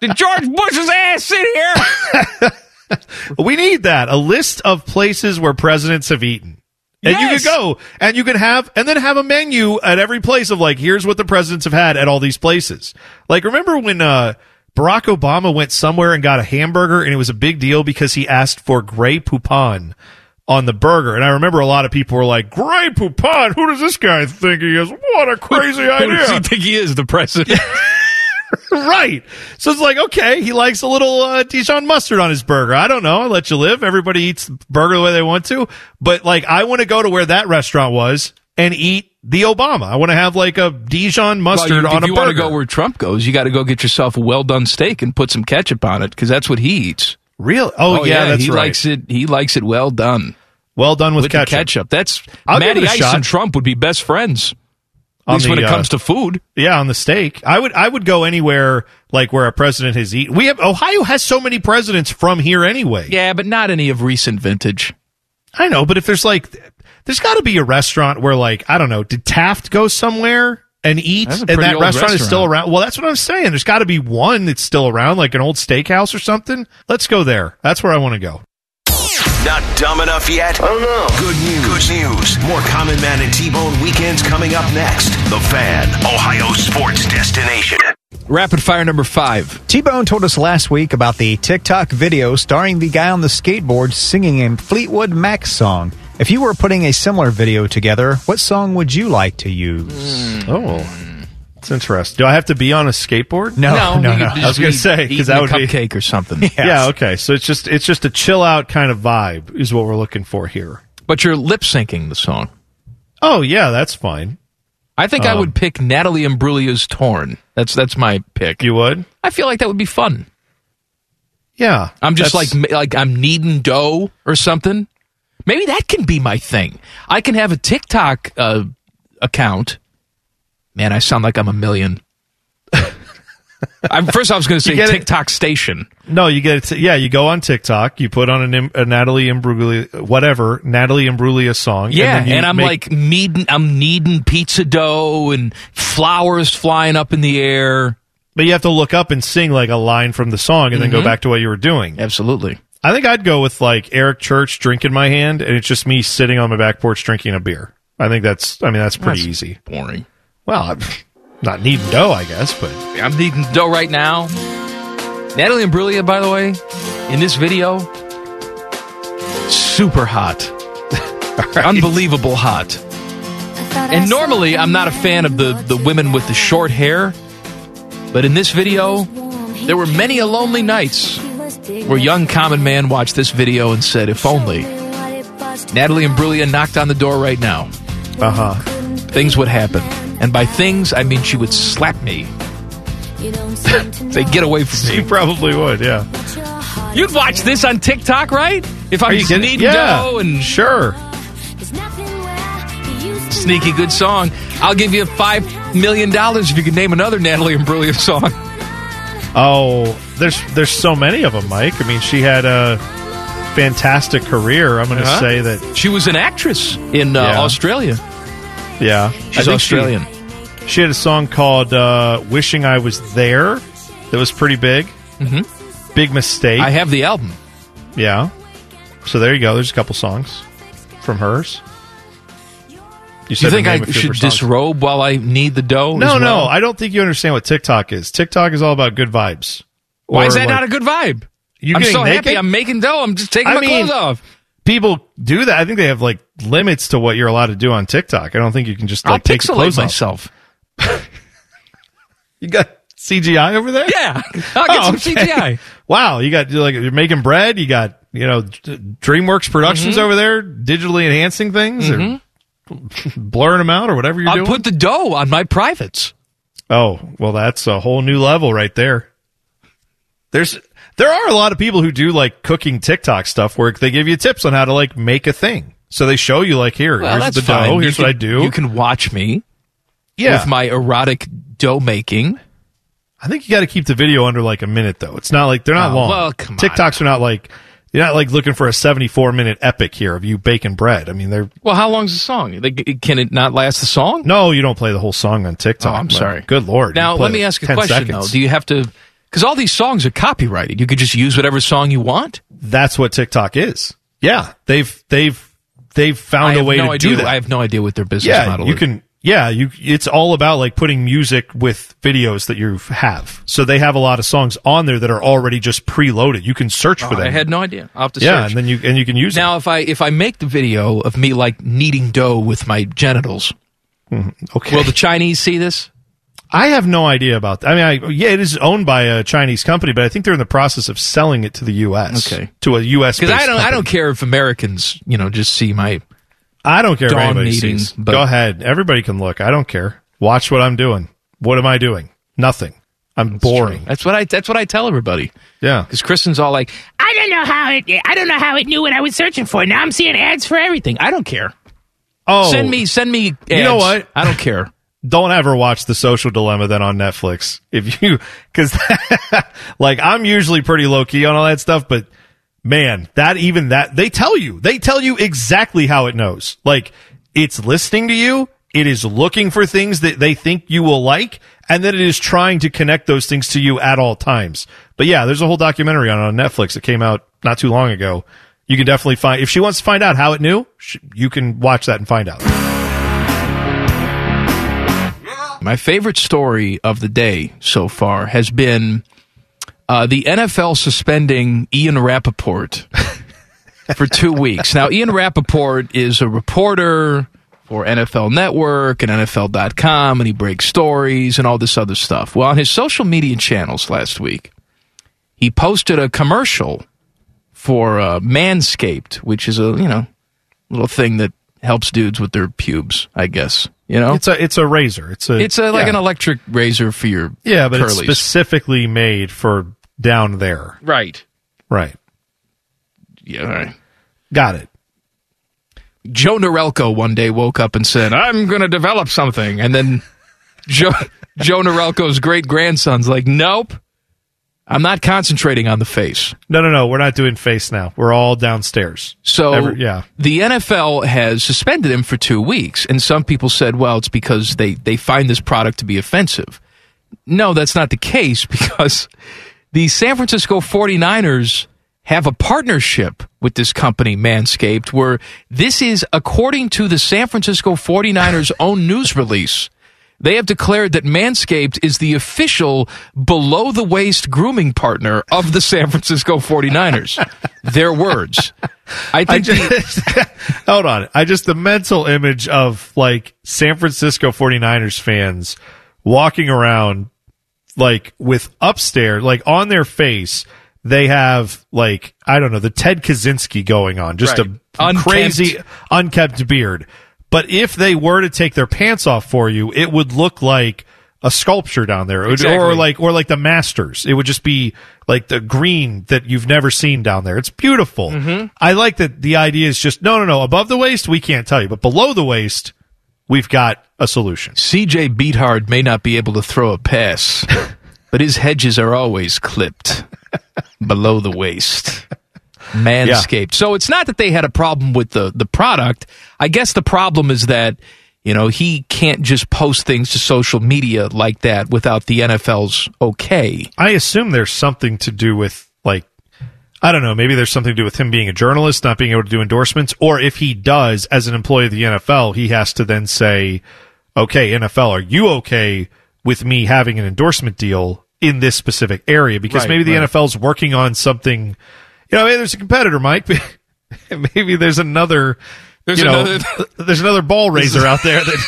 Speaker 2: Did George Bush's ass sit here?
Speaker 7: We need that. A list of places where presidents have eaten. And you can go and you can have, and then have a menu at every place of like, here's what the presidents have had at all these places. Like, remember when, uh, Barack Obama went somewhere and got a hamburger and it was a big deal because he asked for Grey Poupon on the burger. And I remember a lot of people were like, Grey Poupon? Who does this guy think he is? What a crazy idea.
Speaker 2: Who does he think he is, the president?
Speaker 7: right. So it's like, okay, he likes a little uh, Dijon mustard on his burger. I don't know. I'll let you live. Everybody eats burger the way they want to. But like, I want to go to where that restaurant was and eat the Obama. I want to have like a Dijon mustard
Speaker 2: well, you,
Speaker 7: on
Speaker 2: if
Speaker 7: a
Speaker 2: you want to go where Trump goes, you got to go get yourself a well done steak and put some ketchup on it because that's what he eats.
Speaker 7: Real? Oh, yeah, that's
Speaker 2: he
Speaker 7: right.
Speaker 2: likes it. He likes it well done
Speaker 7: well done with,
Speaker 2: with
Speaker 7: ketchup.
Speaker 2: ketchup. That's
Speaker 7: I'll give
Speaker 2: Matty Ice
Speaker 7: shot.
Speaker 2: and Trump would be best friends. At least when
Speaker 7: the,
Speaker 2: it
Speaker 7: uh,
Speaker 2: comes to food.
Speaker 7: Yeah, on the steak. I would I would go anywhere like where a president has eaten. We have Ohio has so many presidents from here anyway.
Speaker 2: Yeah, but not any of recent vintage.
Speaker 7: I know, but if there's like there's got to be a restaurant where like I don't know, did Taft go somewhere and eat and that
Speaker 2: old
Speaker 7: restaurant, is still around? Well, that's what I'm saying. There's got to be one that's still around like an old steakhouse or something. Let's go there. That's where I want to go.
Speaker 1: Not dumb enough yet? I don't know. Good news. Good news. More Common Man and T-Bone weekends coming up next. The Fan, Ohio sports destination.
Speaker 2: Rapid fire number five.
Speaker 8: T Bone told us last week about the TikTok video starring the guy on the skateboard singing a Fleetwood Mac song. If you were putting a similar video together, what song would you like to use? Hmm.
Speaker 7: Oh, it's interesting. Do I have to be on a skateboard?
Speaker 8: No, no,
Speaker 2: you
Speaker 8: no.
Speaker 7: I was gonna say because
Speaker 2: eating
Speaker 7: that
Speaker 2: a
Speaker 7: would be-
Speaker 2: cupcake or something.
Speaker 8: Yes.
Speaker 7: Yeah, okay. So it's just it's just a chill out kind of vibe is what we're looking for here.
Speaker 2: But you're lip syncing the song.
Speaker 7: Oh yeah, that's fine.
Speaker 2: I think I
Speaker 7: Um,
Speaker 2: would pick Natalie Imbruglia's "Torn." That's that's my pick.
Speaker 7: You would?
Speaker 2: I feel like that would be fun.
Speaker 7: Yeah.
Speaker 2: I'm just like like I'm kneading dough or something. Maybe that can be my thing. I can have a TikTok uh, account. Man, I sound like I'm a million. I'm, first, I was going to say
Speaker 7: get it-
Speaker 2: TikTok station.
Speaker 7: No, you get it. Yeah, you go on TikTok, you put on an, a Natalie Imbruglia, whatever Natalie Imbruglia song.
Speaker 2: Yeah,
Speaker 7: and,
Speaker 2: and,
Speaker 7: then you
Speaker 2: I'm
Speaker 7: make-
Speaker 2: like kneading. I'm kneading pizza dough and flowers flying up in the air.
Speaker 7: but you have to look up and sing like a line from the song, and then
Speaker 2: Mm-hmm.
Speaker 7: go back to what you were doing.
Speaker 2: Absolutely.
Speaker 7: I think I'd go with like Eric Church, drink in my hand, and it's just me sitting on my back porch drinking a beer. I think that's. I mean, that's pretty
Speaker 2: That's
Speaker 7: easy.
Speaker 2: Boring.
Speaker 7: Well, I'm not needing dough, I guess, but
Speaker 2: I'm needing dough right now. Natalie Imbruglia, by the way, in this video, super hot, unbelievable hot. And normally, I'm not a fan of the the women with the short hair, but in this video, there were many a lonely nights where young common man watched this video and said, "If only Natalie Imbruglia knocked on the door right now,
Speaker 7: uh huh.
Speaker 2: things would happen." And by things, I mean she would slap me. Say, get away from me.
Speaker 7: You probably would, yeah.
Speaker 2: You'd watch this on TikTok, right? If I'm
Speaker 7: Are you kidding?
Speaker 2: kneading
Speaker 7: Yeah,
Speaker 2: dough and
Speaker 7: sure.
Speaker 2: sneaky good song, I'll give you five million dollars if you can name another Natalie Imbruglia song.
Speaker 7: Oh, there's there's so many of them, Mike. I mean, she had a fantastic career. I'm going to
Speaker 2: Uh-huh.
Speaker 7: say that.
Speaker 2: She was an actress in uh,
Speaker 7: Yeah.
Speaker 2: Australia.
Speaker 7: Yeah,
Speaker 2: She's
Speaker 7: think she-
Speaker 2: Australian.
Speaker 7: She, had a song called uh, "Wishing I Was There" that was pretty big.
Speaker 2: Mm-hmm.
Speaker 7: Big mistake.
Speaker 2: I have the album.
Speaker 7: yeah. So there you go. There's a couple songs from hers. You,
Speaker 2: you think I
Speaker 7: name of a few
Speaker 2: should
Speaker 7: of her songs.
Speaker 2: disrobe while I knead the dough?
Speaker 7: No,
Speaker 2: as
Speaker 7: no. I don't think you understand what TikTok is. TikTok is all about good vibes.
Speaker 2: Why is that
Speaker 7: like,
Speaker 2: not a good vibe?
Speaker 7: You
Speaker 2: I'm so
Speaker 7: naked?
Speaker 2: happy. I'm making dough. I'm just taking
Speaker 7: I
Speaker 2: my
Speaker 7: mean-
Speaker 2: clothes off.
Speaker 7: People do that. I think they have like limits to what you're allowed to do on TikTok. I don't think you can just
Speaker 2: I'll
Speaker 7: like take your
Speaker 2: pixelate
Speaker 7: clothes
Speaker 2: myself.
Speaker 7: You got CGI over there?
Speaker 2: Yeah, I'll get
Speaker 7: Oh,
Speaker 2: some
Speaker 7: okay.
Speaker 2: CGI.
Speaker 7: Wow, you got like you're making bread. You got you know D- DreamWorks Productions
Speaker 2: Mm-hmm.
Speaker 7: over there, digitally enhancing things or blurring them out or whatever you're
Speaker 2: I'll
Speaker 7: doing.
Speaker 2: put the dough on my privates.
Speaker 7: oh, well, that's a whole new level right there. There's there are a lot of people who do like cooking TikTok stuff where they give you tips on how to like make a thing. So they show you like here,
Speaker 2: Well,
Speaker 7: here's the
Speaker 2: fine.
Speaker 7: dough, here's
Speaker 2: can-
Speaker 7: what I do.
Speaker 2: You can watch me
Speaker 7: yeah,
Speaker 2: with my erotic dough making.
Speaker 7: I think you got to keep the video under like a minute though. It's not like they're not
Speaker 2: Oh,
Speaker 7: long.
Speaker 2: well, come on.
Speaker 7: TikToks are not like you're not like looking for a 74 minute epic here of you baking bread. I mean, they're
Speaker 2: Well, how long's the song? Like, Can it not last the song?
Speaker 7: no, you don't play the whole song on TikTok.
Speaker 2: Oh, I'm sorry.
Speaker 7: Good lord.
Speaker 2: Now, let me ask a question
Speaker 7: seconds.
Speaker 2: though. Do you have to? Because all these songs are copyrighted. You could just use whatever song you want.
Speaker 7: That's what TikTok is. Yeah, they've they've they've found
Speaker 2: I
Speaker 7: a way
Speaker 2: no
Speaker 7: to
Speaker 2: idea.
Speaker 7: do that.
Speaker 2: I have no idea what their business
Speaker 7: yeah,
Speaker 2: model
Speaker 7: you
Speaker 2: is.
Speaker 7: can. Yeah, you. It's all about like putting music with videos that you have. So they have a lot of songs on there that are already just preloaded. You can search oh, for
Speaker 2: Oh,
Speaker 7: them.
Speaker 2: I had no idea. I'll have to
Speaker 7: yeah,
Speaker 2: search.
Speaker 7: and then you and you can use it.
Speaker 2: now, if I if I make the video of me like kneading dough with my genitals,
Speaker 7: them. Okay.
Speaker 2: will the Chinese see this?
Speaker 7: I have no idea about that. I mean, I, yeah, it is owned by a Chinese company, but I think they're in the process of selling it to the U.S.
Speaker 2: Okay.
Speaker 7: to a U.S.
Speaker 2: Because I don't I don't care if Americans you know just see my
Speaker 7: I don't care if
Speaker 2: dawn
Speaker 7: anybody
Speaker 2: meeting.
Speaker 7: sees.
Speaker 2: But
Speaker 7: Go ahead. Everybody can look. I don't care. Watch what I'm doing. What am I doing? Nothing. I'm boring.
Speaker 2: That's what I. That's what I tell everybody.
Speaker 7: Yeah.
Speaker 2: Because Kristen's all like,
Speaker 3: I don't know how it. I don't know how it knew what I was searching for. Now I'm seeing ads for everything. I don't care.
Speaker 7: Oh,
Speaker 2: send me, send me. Ads.
Speaker 7: You know what?
Speaker 2: I don't care.
Speaker 7: don't ever watch the social dilemma then on Netflix. If you, cause like I'm usually pretty low key on all that stuff, but man, that even that, they tell you, they tell you exactly how it knows. Like it's listening to you. It is looking for things that they think you will like. And then it is trying to connect those things to you at all times. But yeah, there's a whole documentary on on Netflix that came out not too long ago. You can definitely find, if she wants to find out how it knew, you can watch that and find out.
Speaker 2: My favorite story of the day so far has been uh, the NFL suspending Ian Rapoport for two weeks. Now, Ian Rapoport is a reporter for NFL Network and NFL.com, and he breaks stories and all this other stuff. Well, on his social media channels last week, he posted a commercial for uh, Manscaped, which is a you know little thing that helps dudes with their pubes, I guess. You know,
Speaker 7: It's a, it's a razor. It's a,
Speaker 2: it's a, like
Speaker 7: yeah.
Speaker 2: an electric razor for your
Speaker 7: Yeah, but it's specifically made for down there.
Speaker 2: right.
Speaker 7: Right.
Speaker 2: Yeah, all right.
Speaker 7: Got it.
Speaker 2: Joe Norelco one day woke up and said, "I'm going to develop something," and then Joe Joe Norelco's great grandson's like, "Nope, I'm not concentrating on the face."
Speaker 7: No, no, no. We're not doing face now. We're all downstairs.
Speaker 2: So
Speaker 7: Every- yeah.
Speaker 2: the NFL has suspended him for two weeks, and some people said, "Well, it's because they they find this product to be offensive." No, that's not the case because the San Francisco 49ers have a partnership with this company, Manscaped, where this is, according to the San Francisco 49ers' own news release, they have declared that Manscaped is the official below the waist grooming partner of the San Francisco 49ers. Their words. I
Speaker 7: I
Speaker 2: think the-
Speaker 7: just, hold on. I just, the mental image of like San Francisco 49ers fans walking around like with upstairs, like on their face, they have like, I don't know, the Ted Kaczynski going on, just
Speaker 2: Right.
Speaker 7: a
Speaker 2: Unkempt.
Speaker 7: crazy, unkept beard. But if they were to take their pants off for you, it would look like a sculpture down there, It would- or like, or like the Masters. It would just be like the green that you've never seen down there. It's beautiful.
Speaker 2: Mm-hmm.
Speaker 7: I like that the idea is just no, no, no. Above the waist, we can't tell you, but below the waist, we've got a solution.
Speaker 2: CJ Beathard may not be able to throw a pass, but his hedges are always clipped below the waist. Manscaped. So it's not that they had a problem with the, the product. I guess the problem is that, you know, he can't just post things to social media like that without the NFL's okay.
Speaker 7: I assume there's something to do with like I don't know, maybe there's something to do with him being a journalist, not being able to do endorsements, or if he does as an employee of the NFL, he has to then say, "Okay, NFL, are you okay with me having an endorsement deal in this specific area?" Because
Speaker 2: Right,
Speaker 7: maybe the
Speaker 2: right.
Speaker 7: NFL's working on something. You know, maybe there's a competitor, Mike. maybe there's another.
Speaker 2: There's
Speaker 7: you know,
Speaker 2: another-
Speaker 7: there's another ball raiser out there that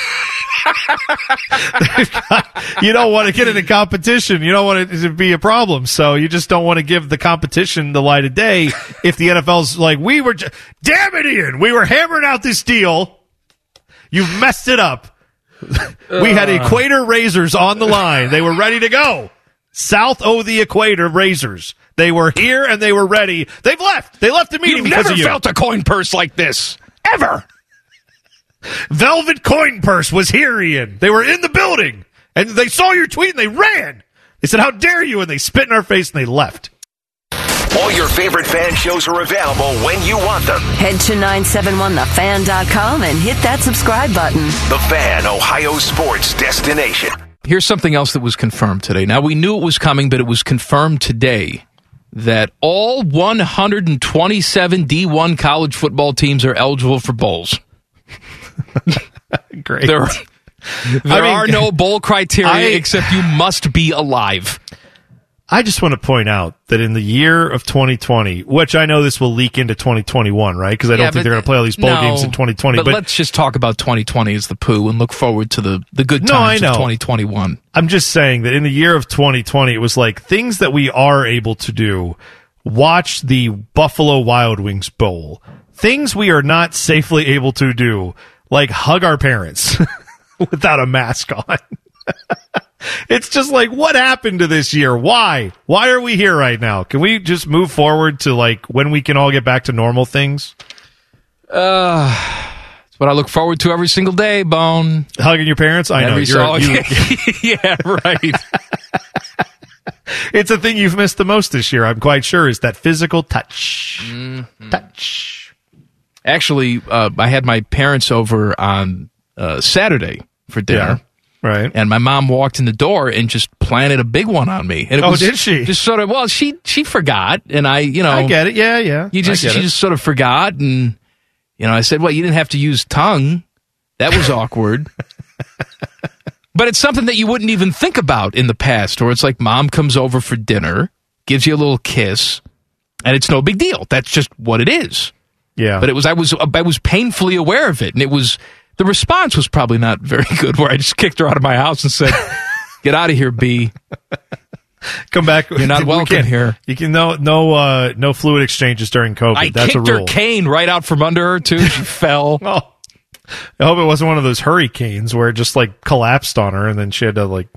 Speaker 7: you don't want to get into competition. You don't want it to be a problem. So you just don't want to give the competition the light of day. If the NFL's like, we were, j- damn it, Ian, we were hammering out this deal. You've messed it up. we had uh. equator razors on the line. They were ready to go. South of the equator razors. They were here and they were ready. They've left. They left the meeting
Speaker 2: You've
Speaker 7: because
Speaker 2: never
Speaker 7: of you.
Speaker 2: felt a coin purse like this. Ever.
Speaker 7: Velvet Coin Purse was here, Ian. They were in the building and they saw your tweet and they ran. They said, How dare you? And they spit in our face and they left.
Speaker 1: All your favorite fan shows are available when you want them.
Speaker 9: Head to 971thefan.com and hit that subscribe button.
Speaker 1: The Fan, Ohio sports destination.
Speaker 2: Here's something else that was confirmed today. Now, we knew it was coming, but it was confirmed today that all 127 D1 college football teams are eligible for bowls.
Speaker 7: Great.
Speaker 2: There, there
Speaker 7: mean,
Speaker 2: are no bowl criteria
Speaker 7: I-
Speaker 2: except you must be alive.
Speaker 7: I just want to point out that in the year of 2020, which I know this will leak into 2021, right? Because I don't
Speaker 2: Yeah,
Speaker 7: think they're going to play all these bowl
Speaker 2: no,
Speaker 7: games in 2020.
Speaker 2: But,
Speaker 7: But,
Speaker 2: let's just talk about 2020 as the poo and look forward to the, the good
Speaker 7: No,
Speaker 2: times
Speaker 7: know.
Speaker 2: of 2021.
Speaker 7: I'm just saying that in the year of 2020, it was like things that we are able to do. Watch the Buffalo Wild Wings Bowl, things we are not safely able to do, like hug our parents without a mask on. it's just like, what happened to this year? Why? Why are we here right now? Can we just move forward to like when we can all get back to normal things?
Speaker 2: Uh, it's what I look forward to every single day, Bone.
Speaker 7: Hugging your parents? I know.
Speaker 2: Every
Speaker 7: You're,
Speaker 2: so-
Speaker 7: you,
Speaker 2: yeah, right.
Speaker 7: it's a thing you've missed the most this year, I'm quite sure, is that physical touch.
Speaker 2: Mm-hmm.
Speaker 7: Touch.
Speaker 2: Actually, uh, I had my parents over on uh, Saturday for dinner.
Speaker 7: Right.
Speaker 2: And my mom walked in the door and just planted a big one on me. And it
Speaker 7: Oh,
Speaker 2: was
Speaker 7: did she?
Speaker 2: Just sort of, well, she she forgot. And I, you know.
Speaker 7: I get it. Yeah, yeah.
Speaker 2: You just she
Speaker 7: it.
Speaker 2: just sort of forgot and you know, I said, Well, you didn't have to use tongue. That was awkward. but it's something that you wouldn't even think about in the past, or it's like mom comes over for dinner, gives you a little kiss, and it's no big deal. That's just what it is.
Speaker 7: Yeah.
Speaker 2: But it was I was I was painfully aware of it, and it was the response was probably not very good. Where I just kicked her out of my house and said, "Get out of here, B."
Speaker 7: Come back.
Speaker 2: You're not welcome
Speaker 7: can't-
Speaker 2: here.
Speaker 7: You can no no uh, no fluid exchanges during COVID.
Speaker 2: I
Speaker 7: That's
Speaker 2: kicked
Speaker 7: a
Speaker 2: her cane right out from under her too. She fell.
Speaker 7: Oh. I hope it wasn't one of those hurricanes where it just like collapsed on her and then she had to like.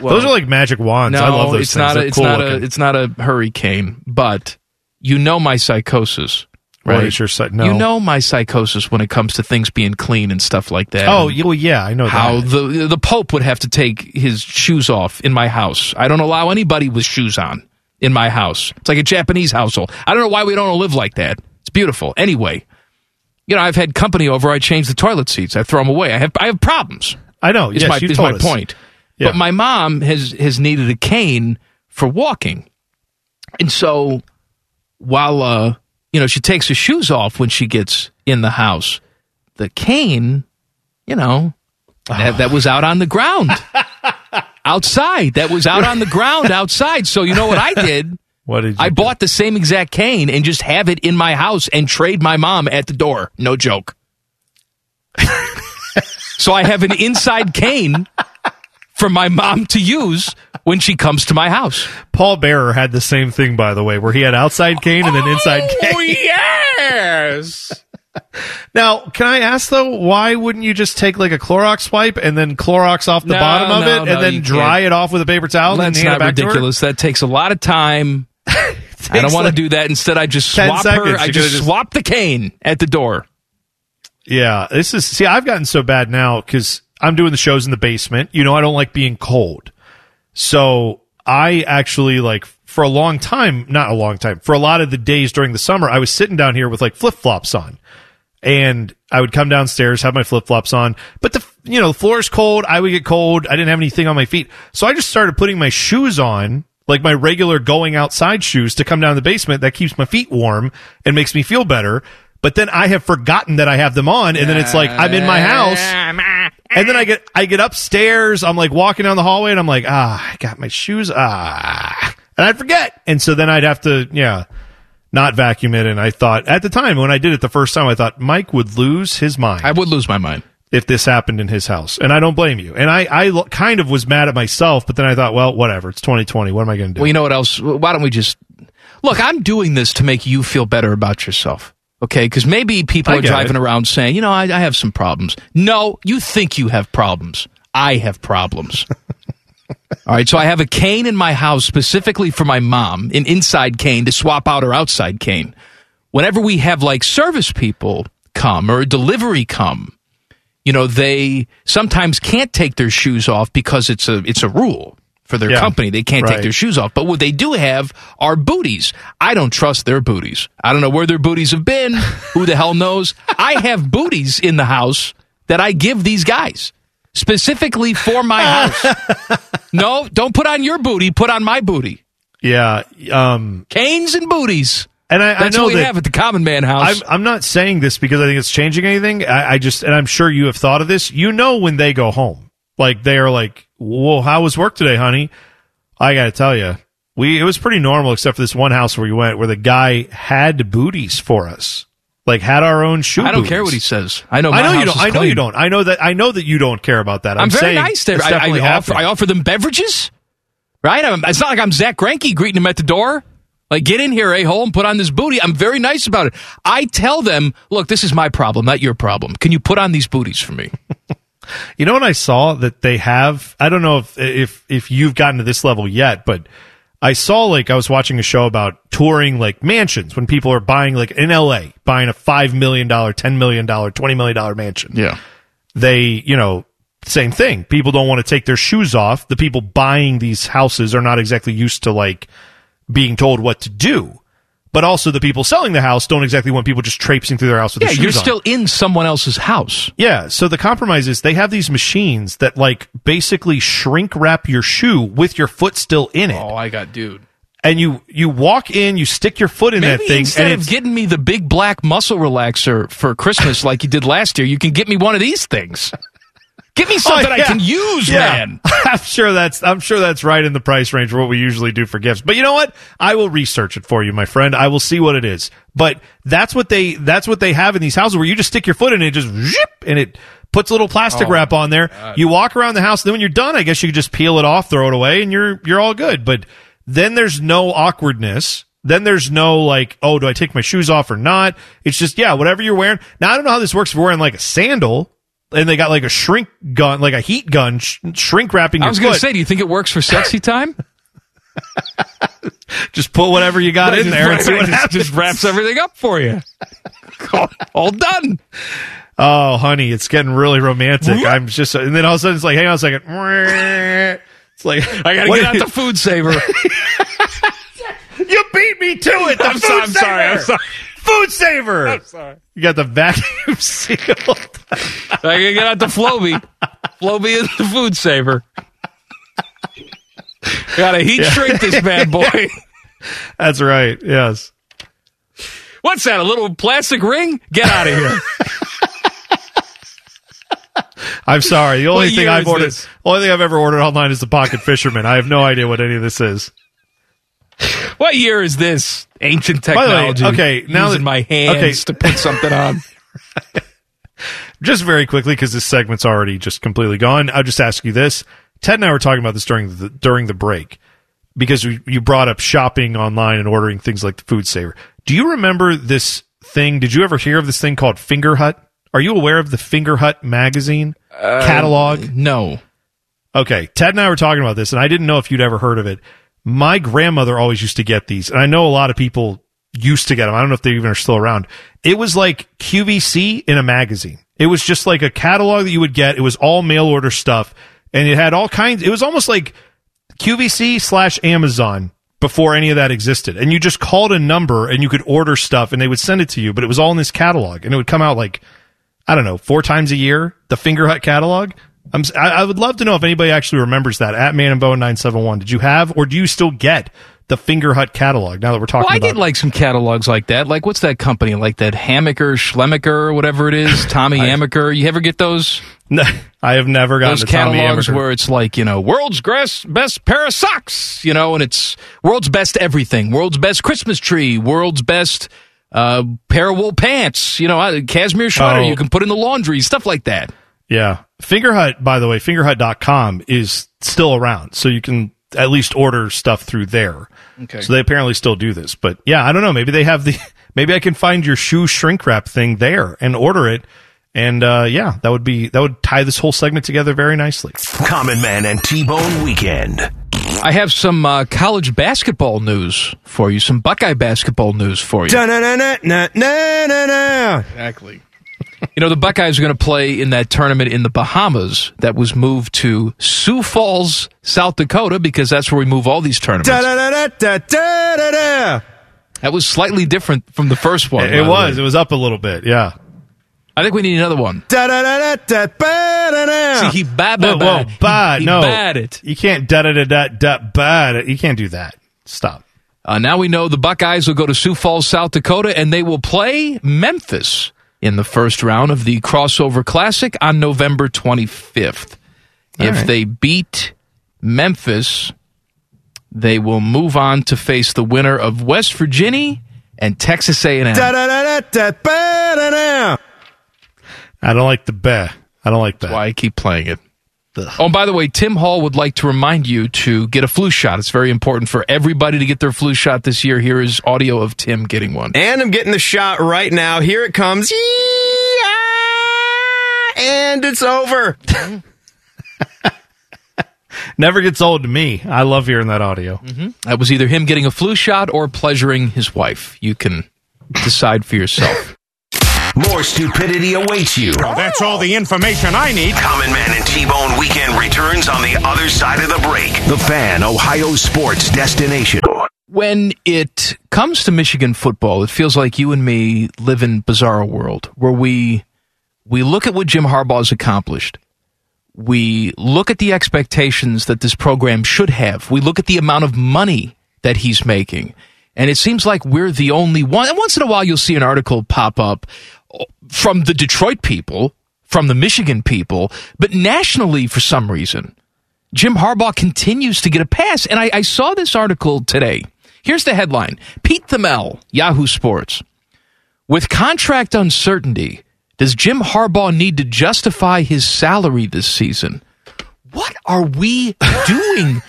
Speaker 2: Well,
Speaker 7: those are like magic wands.
Speaker 2: No,
Speaker 7: I love those
Speaker 2: it's
Speaker 7: things.
Speaker 2: not. A,
Speaker 7: They're
Speaker 2: it's
Speaker 7: cool
Speaker 2: not
Speaker 7: looking.
Speaker 2: a. It's not a hurricane. But you know my psychosis, right?
Speaker 7: your no.
Speaker 2: You know my psychosis when it comes to things being clean and stuff like that.
Speaker 7: Oh, well, yeah, I know
Speaker 2: how
Speaker 7: that.
Speaker 2: the the Pope would have to take his shoes off in my house. I don't allow anybody with shoes on in my house. It's like a Japanese household. I don't know why we don't live like that. It's beautiful. Anyway, you know, I've had company over. I change the toilet seats. I throw them away. I have I have problems.
Speaker 7: I know.
Speaker 2: Is
Speaker 7: yes,
Speaker 2: my
Speaker 7: you
Speaker 2: is
Speaker 7: told
Speaker 2: my
Speaker 7: us.
Speaker 2: point.
Speaker 7: Yeah.
Speaker 2: But my mom has has needed a cane for walking, and so while uh you know she takes her shoes off when she gets in the house, the cane, you know, that, that was out on the ground. outside. That was out on the ground outside. So you know what I did?
Speaker 7: What did you
Speaker 2: I bought the same exact cane and just have it in my house and trade my mom at the door. No joke. so I have an inside cane for my mom to use when she comes to my house.
Speaker 7: Paul Bearer had the same thing, by the way, where he had outside cane and then inside oh, cane.
Speaker 2: Oh, yes.
Speaker 7: Now, can I ask though, why wouldn't you just take like a Clorox wipe and then Clorox off the
Speaker 2: No,
Speaker 7: bottom of
Speaker 2: no,
Speaker 7: it
Speaker 2: no,
Speaker 7: and then dry
Speaker 2: can't.
Speaker 7: it off with a paper towel
Speaker 2: That's
Speaker 7: hand it
Speaker 2: not ridiculous. That takes a lot of time. I don't want
Speaker 7: like
Speaker 2: to do that. Instead, I just
Speaker 7: 10
Speaker 2: swap
Speaker 7: seconds.
Speaker 2: her. I just,
Speaker 7: just-
Speaker 2: swap the cane at the door.
Speaker 7: Yeah, this is see. I've gotten so bad now because I'm doing the shows in the basement. You know, I don't like being cold, so I actually like for a long time, not a long time, for a lot of the days during the summer, I was sitting down here with like flip flops on, and I would come downstairs, have my flip flops on, but the you know the floor is cold. I would get cold. I didn't have anything on my feet, so I just started putting my shoes on. Like my regular going outside shoes to come down the basement that keeps my feet warm and makes me feel better. But then I have forgotten that I have them on, and then it's like I'm in my house, and then I get I get upstairs. I'm like walking down the hallway, and I'm like, ah, I got my shoes, ah, and I'd forget, and so then I'd have to, yeah, not vacuum it. And I thought at the time when I did it the first time, I thought Mike would lose his mind.
Speaker 2: I would lose my mind
Speaker 7: if this happened in his house, and I don't blame you. And I I lo- kind of was mad at myself, but then I thought, well, whatever. It's 2020. What am I going to do?
Speaker 2: Well, you know what else? Why don't we just look? I'm doing this to make you feel better about yourself. Okay, because maybe people
Speaker 7: I
Speaker 2: are driving
Speaker 7: it.
Speaker 2: around saying, you know, I, I have some problems. No, you think you have problems. I have problems. All right, so I have a cane in my house specifically for my mom, an inside cane to swap out her outside cane. Whenever we have like service people come or a delivery come, you know, they sometimes can't take their shoes off because it's a it's a rule for their
Speaker 7: Yeah,
Speaker 2: company. They can't
Speaker 7: right.
Speaker 2: take their shoes off. But what they do have are booties. I don't trust their booties. I don't know where their booties have been. Who the hell knows? I have booties in the house that I give these guys specifically for my house. no, don't put on your booty. Put on my booty.
Speaker 7: yeah, um,
Speaker 2: Canes and booties.
Speaker 7: and I,
Speaker 2: That's
Speaker 7: I know
Speaker 2: what we
Speaker 7: that
Speaker 2: have at the Common Man house.
Speaker 7: I'm, I'm not saying this because I think it's changing anything. I, I just, and I'm sure you have thought of this. You know when they go home, like they are like, "Well, how was work today, honey?" I got to tell you, we it was pretty normal except for this one house where we went, where the guy had booties for us, like had our own shoe.
Speaker 2: I don't
Speaker 7: booties.
Speaker 2: care what he says. I know. My
Speaker 7: I know you don't. I know
Speaker 2: clean.
Speaker 7: you don't. I know that. I know that you don't care about that. I'm,
Speaker 2: I'm, very
Speaker 7: saying
Speaker 2: nice to I, I, offer. I offer them beverages, right? I'm, it's not like I'm Zack Greinke greeting them at the door. Like, get in here, a hole, and put on this booty. I'm very nice about it. I tell them, look, this is my problem, not your problem. Can you put on these booties for me?
Speaker 7: You know what I saw that they have? I don't know if if if you've gotten to this level yet, but I saw like I was watching a show about touring like mansions when people are buying like in LA, buying a five million dollar, ten million dollar, twenty million dollar mansion.
Speaker 2: Yeah.
Speaker 7: They, you know, same thing. People don't want to take their shoes off. The people buying these houses are not exactly used to like being told what to do. But also the people selling the house don't exactly want people just traipsing through their house with
Speaker 2: Yeah,
Speaker 7: their shoes
Speaker 2: you're
Speaker 7: on.
Speaker 2: still in someone else's house.
Speaker 7: Yeah, so the compromise is they have these machines that like basically shrink wrap your shoe with your foot still in it.
Speaker 2: Oh, I got dude.
Speaker 7: And you you walk in, you stick your foot in
Speaker 2: Maybe
Speaker 7: that thing
Speaker 2: instead
Speaker 7: and
Speaker 2: of
Speaker 7: it's
Speaker 2: getting me the big black muscle relaxer for Christmas like you did last year, you can get me one of these things. Get me oh, something
Speaker 7: Oh,
Speaker 2: I can use,
Speaker 7: Yeah.
Speaker 2: man.
Speaker 7: I'm sure that's I'm sure that's right in the price range for what we usually do for gifts. But you know what? I will research it for you, my friend. I will see what it is. But that's what they that's what they have in these houses where you just stick your foot in it, just zip, and it puts a little plastic
Speaker 2: Oh,
Speaker 7: wrap on there. You walk around the house, then when you're done, I guess you just peel it off, throw it away, and you're you're all good. But then there's no awkwardness. Then there's no like, oh, do I take my shoes off or not? It's just yeah, whatever you're wearing. Now I don't know how this works if you're wearing like a sandal. And they got like a shrink gun, like a heat gun, sh- shrink wrapping your
Speaker 2: I was going to say, do you think it works for sexy time?
Speaker 7: Just put whatever you got in there and see what
Speaker 2: just, just wraps everything up for you. all, all done.
Speaker 7: Oh, honey, it's getting really romantic. I'm just, and then all of a sudden it's like, hang on a second. It's like,
Speaker 2: I got to get out the food saver.
Speaker 7: You beat me to it.
Speaker 2: I'm, so- I'm sorry. I'm sorry.
Speaker 7: Food saver.
Speaker 2: I'm sorry.
Speaker 7: You got the vacuum seal.
Speaker 2: I got to get out the Floby. Floby is the food saver. Got to heat shrink this bad boy.
Speaker 7: That's right. Yes.
Speaker 2: What's that? A little plastic ring? Get out of here.
Speaker 7: I'm sorry. The only
Speaker 2: What
Speaker 7: thing I've ordered,
Speaker 2: this?
Speaker 7: only thing I've ever ordered online is the Pocket Fisherman. I have no idea what any of this is.
Speaker 2: What year is this? Ancient
Speaker 7: By the way,
Speaker 2: technology.
Speaker 7: okay, now
Speaker 2: using
Speaker 7: that-
Speaker 2: my hands
Speaker 7: okay.
Speaker 2: to put something on.
Speaker 7: just very quickly because this segment's already just completely gone. I'll just ask you this: Ted and I were talking about this during the during the break because we, you brought up shopping online and ordering things like the Food Saver. Do you remember this thing? Did you ever hear of this thing called Fingerhut? Are you aware of the Fingerhut magazine uh, catalog?
Speaker 2: No.
Speaker 7: Okay, Ted and I were talking about this, and I didn't know if you'd ever heard of it. My grandmother always used to get these, and I know a lot of people used to get them. I don't know if they even are still around. It was like QVC in a magazine. It was just like a catalog that you would get. It was all mail order stuff, and it had all kinds. It was almost like QVC slash Amazon before any of that existed. And you just called a number and you could order stuff, and they would send it to you. But it was all in this catalog, and it would come out like I don't know, four times a year, the Fingerhut catalog. I'm, si would love to know if anybody actually remembers that at Man and Bone 971. Did you have, or do you still get the Fingerhut catalog now that we're talking
Speaker 2: Well, I
Speaker 7: about
Speaker 2: get like some catalogs like that. Like, what's that company? Like that Hammaker, Schlemaker, or whatever it is. Tommy Amaker. You ever get those?
Speaker 7: No, I have never gotten
Speaker 2: those catalogs where it's like you know world's best best pair of socks you know and it's world's best everything world's best christmas tree world's best uh, pair of wool pants you know uh, cashmere sweater
Speaker 7: Oh.
Speaker 2: you can put in the laundry stuff like that
Speaker 7: Yeah. Fingerhut, by the way, fingerhut.com is still around. So you can at least order stuff through there.
Speaker 2: Okay.
Speaker 7: So they apparently still do this. But yeah, I don't know. Maybe they have the, maybe I can find your shoe shrink wrap thing there and order it. And uh, yeah, that would be, that would tie this whole segment together very nicely.
Speaker 1: Common Man and T-Bone Weekend.
Speaker 2: i have some uh, college basketball news for you some buckeye basketball news for you exactly you know the buckeyes are going to play in that tournament in the bahamas that was moved to sioux falls south dakota because that's where we move all these tournaments that was slightly different from the first one
Speaker 7: It, it was, it was up a little bit. Yeah.
Speaker 2: I think we need another one. See, he bad,
Speaker 7: Whoa, whoa, bad. No.
Speaker 2: bad it.
Speaker 7: You can't da da da da da bad it. You can't do that. Stop.
Speaker 2: Uh, now we know the Buckeyes will go to Sioux Falls, South Dakota, and they will play Memphis in the first round of the Crossover Classic on November 25th. if
Speaker 7: right.
Speaker 2: they beat Memphis, they will move on to face the winner of West Virginia and Texas A&M.
Speaker 7: I don't like the bah. I don't like that.
Speaker 2: Why I keep playing it. Oh, and by the way, Tim Hall would like to remind you to get a flu shot. It's very important for everybody to get their flu shot this year. Here is audio of Tim getting one.
Speaker 10: And I'm getting the shot right now. Here it comes. And it's over.
Speaker 7: Never gets old to me. I love hearing that audio.
Speaker 2: Mm-hmm. That was either him getting a flu shot or pleasuring his wife. You can decide for yourself.
Speaker 1: More stupidity awaits you.
Speaker 4: Well, that's all the information I need.
Speaker 1: Common Man and T-Bone Weekend returns on the other side of the break. The Fan, Ohio sports destination.
Speaker 2: When it comes to Michigan football, it feels like you and me live in bizarre world where we we look at what Jim Harbaugh has accomplished. We look at the expectations that this program should have. We look at the amount of money that he's making. And it seems like we're the only one. And once in a while, you'll see an article pop up from the Detroit people, from the Michigan people, but nationally for some reason, Jim Harbaugh continues to get a pass. And I, I saw this article today. Here's the headline Pete Thamel, Yahoo Sports. With contract uncertainty, does Jim Harbaugh need to justify his salary this season? What are we doing?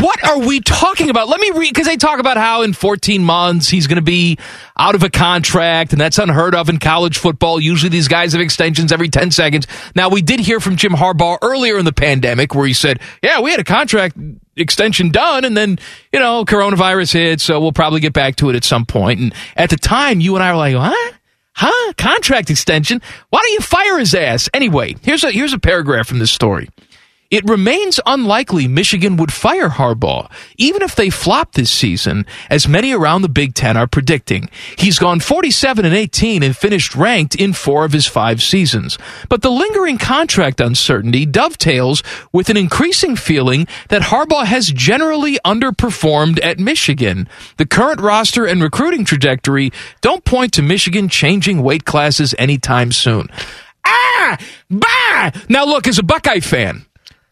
Speaker 2: What are we talking about? Let me read because they talk about how in 14 months he's going to be out of a contract, and that's unheard of in college football. Usually these guys have extensions every 10 seconds. Now, we did hear from Jim Harbaugh earlier in the pandemic where he said, Yeah, we had a contract extension done, and then, you know, coronavirus hit, so we'll probably get back to it at some point. And at the time, you and I were like, What? Huh? Contract extension? Why don't you fire his ass? Anyway, here's a here's a paragraph from this story. It remains unlikely Michigan would fire Harbaugh, even if they flop this season, as many around the Big Ten are predicting. He's gone 47 and 18 and finished ranked in four of his five seasons. But the lingering contract uncertainty dovetails with an increasing feeling that Harbaugh has generally underperformed at Michigan. The current roster and recruiting trajectory don't point to Michigan changing weight classes anytime soon. Ah! Bah! Now look, as a Buckeye fan,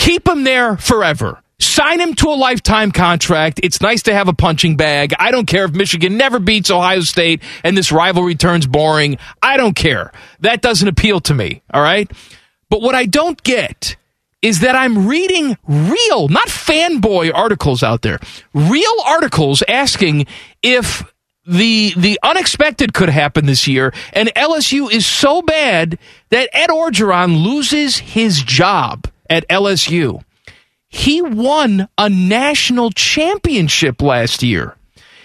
Speaker 2: Keep him there forever. Sign him to a lifetime contract. It's nice to have a punching bag. I don't care if Michigan never beats Ohio State and this rivalry turns boring. I don't care. That doesn't appeal to me, all right? But what I don't get is that I'm reading real, not fanboy articles out there, real articles asking if the the unexpected could happen this year, and LSU is so bad that Ed Orgeron loses his job at LSU. He won a national championship last year.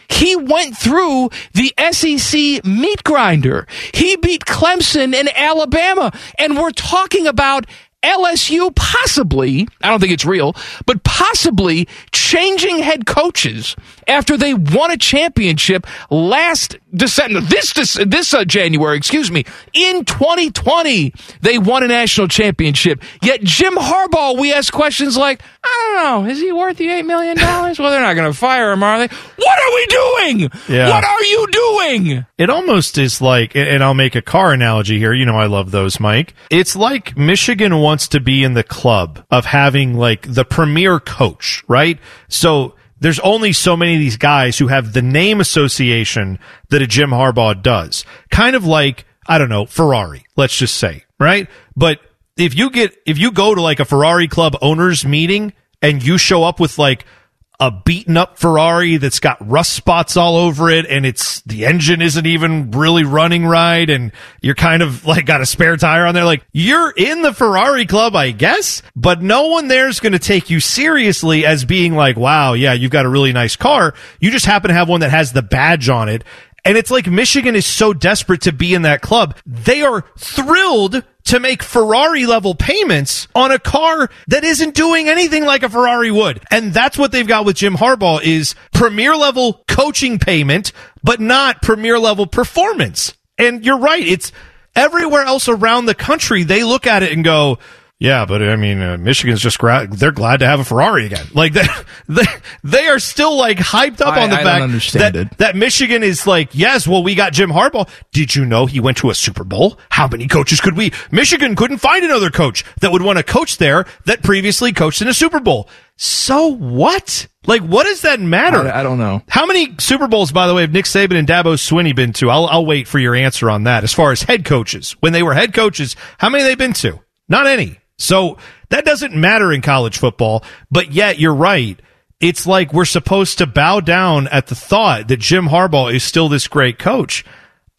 Speaker 2: He went through the SEC meat grinder. He beat Clemson and Alabama. And we're talking about LSU possibly, I don't think it's real, but possibly changing head coaches after they won a championship last December, this this, this uh, January, excuse me, in 2020 they won a national championship. Yet Jim Harbaugh, we ask questions like, I don't know, is he worth the eight million dollars? well, they're not going to fire him, are they? What are we doing?
Speaker 7: Yeah.
Speaker 2: What are you doing?
Speaker 7: It almost is like, and I'll make a car analogy here. You know, I love those, Mike. It's like Michigan wants to be in the club of having like the premier coach, right? So there's only so many of these guys who have the name association that a Jim Harbaugh does. Kind of like, I don't know, Ferrari, let's just say, right? But if you get, if you go to like a Ferrari club owners meeting and you show up with like a beaten up Ferrari that's got rust spots all over it and it's the engine isn't even really running right and you're kind of like got a spare tire on there. Like you're in the Ferrari club I guess but no one there's going to take you seriously as being like wow yeah you've got a really nice car. You just happen to have one that has the badge on it. And it's like Michigan is so desperate to be in that club. They are thrilled to make Ferrari level payments on a car that isn't doing anything like a Ferrari would. And that's what they've got with Jim Harbaugh is premier level coaching payment, but not premier level performance. And you're right. It's everywhere else around the country. They look at it and go, yeah, but I mean, uh, Michigan's just gra- they're glad to have a Ferrari again. Like they, they, they are still like hyped up
Speaker 2: I-
Speaker 7: on the
Speaker 2: I
Speaker 7: fact that,
Speaker 2: it.
Speaker 7: that Michigan is like, yes, well, we got Jim Harbaugh. Did you know he went to a Super Bowl? How many coaches could we? Michigan couldn't find another coach that would want to coach there that previously coached in a Super Bowl. So what? Like, what does that matter?
Speaker 2: I, I don't know.
Speaker 7: How many Super Bowls, by the way, have Nick Saban and Dabo Swinney been to? I'll, I'll wait for your answer on that. As far as head coaches, when they were head coaches, how many have they been to? Not any. So That doesn't matter in college football, but yet you're right. It's like we're supposed to bow down at the thought that Jim Harbaugh is still this great coach.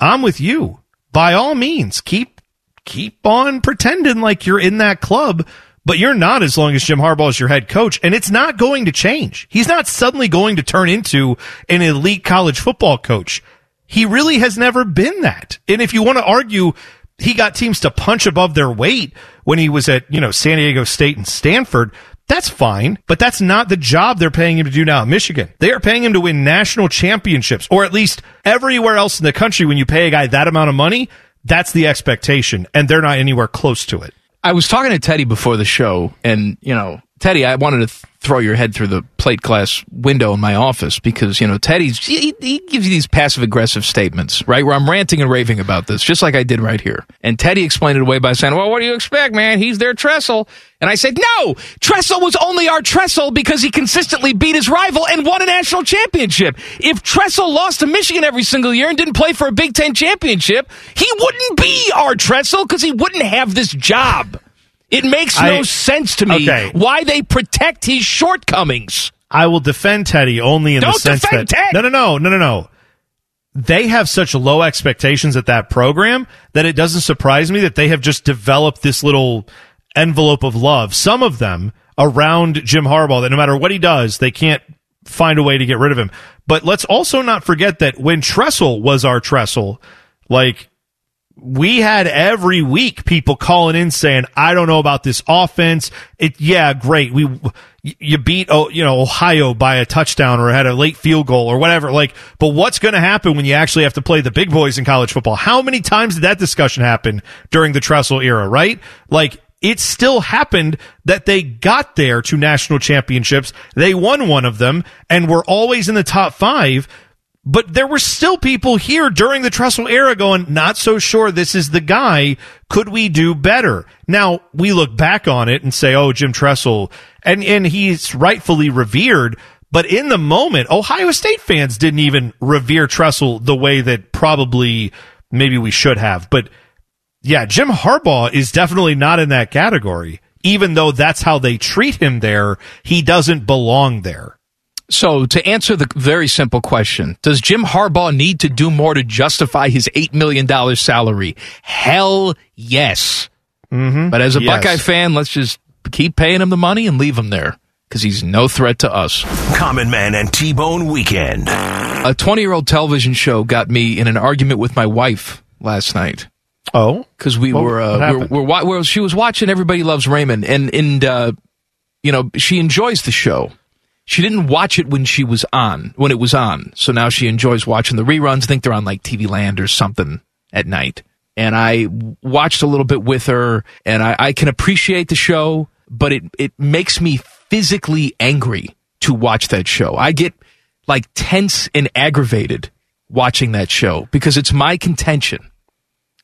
Speaker 7: I'm with you. By all means, keep keep on pretending like you're in that club, but you're not as long as Jim Harbaugh is your head coach, and it's not going to change. He's not suddenly going to turn into an elite college football coach. He really has never been that. And if you want to argue he got teams to punch above their weight when he was at, you know, San Diego State and Stanford, that's fine, but that's not the job they're paying him to do now at Michigan. They are paying him to win national championships, or at least everywhere else in the country when you pay a guy that amount of money, that's the expectation, and they're not anywhere close to it.
Speaker 2: I was talking to Teddy before the show, and, you know, Teddy, I wanted to th- throw your head through the plate glass window in my office because, you know, Teddy's, he, he gives you these passive aggressive statements, right? Where I'm ranting and raving about this, just like I did right here. And Teddy explained it away by saying, well, what do you expect, man? He's their Tressel. And I said, no, Tressel was only our Tressel because he consistently beat his rival and won a national championship. If Tressel lost to Michigan every single year and didn't play for a Big Ten championship, he wouldn't be our Tressel because he wouldn't have this job. It makes no
Speaker 7: I-
Speaker 2: sense to me
Speaker 7: Okay.
Speaker 2: why they protect his shortcomings.
Speaker 7: I will defend Teddy only in the
Speaker 2: Don't
Speaker 7: sense
Speaker 2: defend
Speaker 7: that
Speaker 2: Ted!
Speaker 7: no, no, no, no, no, no. They have such low expectations at that program that it doesn't surprise me that they have just developed this little envelope of love. Some of them around Jim Harbaugh that no matter what he does, they can't find a way to get rid of him. But let's also not forget that when Tressel was our Tressel, like we had every week people calling in saying, "I don't know about this offense." It, yeah, great. We you beat oh, you know Ohio by a touchdown or had a late field goal or whatever. Like, but what's going to happen when you actually have to play the big boys in college football? How many times did that discussion happen during the Tressel era? Right? Like. It still happened that they got there to national championships. They won one of them and were always in the top five. But there were still people here during the Tressel era going, not so sure this is the guy. Could we do better? Now we look back on it and say, oh, Jim Tressel, and, and he's rightfully revered. But in the moment, Ohio State fans didn't even revere Tressel the way that probably maybe we should have. But yeah, Jim Harbaugh is definitely not in that category. Even though that's how they treat him there, he doesn't belong there.
Speaker 2: So, to answer the very simple question, does Jim Harbaugh need to do more to justify his $8 million salary? Hell yes. Mm-hmm. But as a
Speaker 1: Yes.
Speaker 2: Buckeye fan, let's just keep paying him the money and leave him there because he's no threat to us.
Speaker 1: Common Man and T Bone Weekend.
Speaker 2: A 20 year old television show got me in an argument with my wife last night.
Speaker 7: Oh,
Speaker 2: because we
Speaker 7: What-
Speaker 2: were, uh, we're, we're, we're, she was watching Everybody Loves Raymond, and and uh, you know she enjoys the show. She didn't watch it when she was on when it was on, so now she enjoys watching the reruns. I think they're on like TV Land or something at night. And I watched a little bit with her, and I, I can appreciate the show, but it it makes me physically angry to watch that show. I get like tense and aggravated watching that show because it's my contention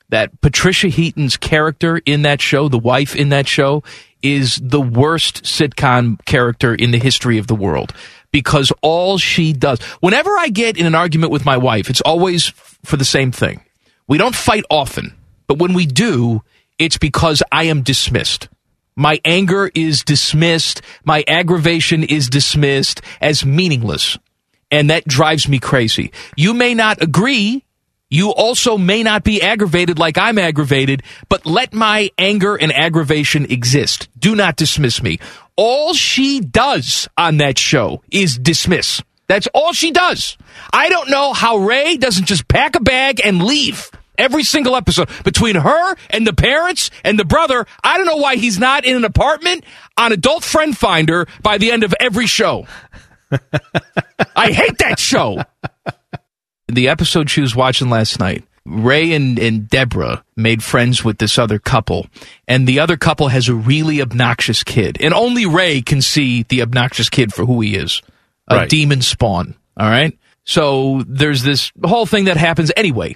Speaker 2: that Patricia Heaton's character in that show, the wife in that show, is the worst sitcom character in the history of the world because all she does, whenever I get in an argument with my wife, it's always for the same thing. We don't fight often, but when we do, it's because I am dismissed. My anger is dismissed. My aggravation is dismissed as meaningless. And that drives me crazy. You may not agree. You also may not be aggravated like I'm aggravated, but let my anger and aggravation exist. Do not dismiss me. All she does on that show is dismiss. That's all she does. I don't know how Ray doesn't just pack a bag and leave every single episode between her and the parents and the brother. I don't know why he's not in an apartment on Adult Friend Finder by the end of every show. I hate that show. The episode she was watching last night, Ray and, and Deborah made friends with this other couple, and the other couple has a really obnoxious kid, and only Ray can see the obnoxious kid for who he is a
Speaker 7: Right.
Speaker 2: demon spawn. All right. So there's this whole thing that happens anyway.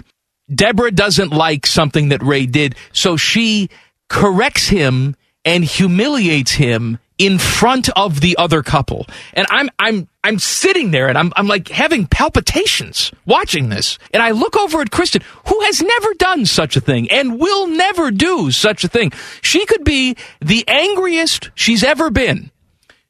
Speaker 2: Deborah doesn't like something that Ray did, so she corrects him and humiliates him in front of the other couple. And I'm I'm I'm sitting there and I'm I'm like having palpitations watching this. And I look over at Kristen, who has never done such a thing and will never do such a thing. She could be the angriest she's ever been.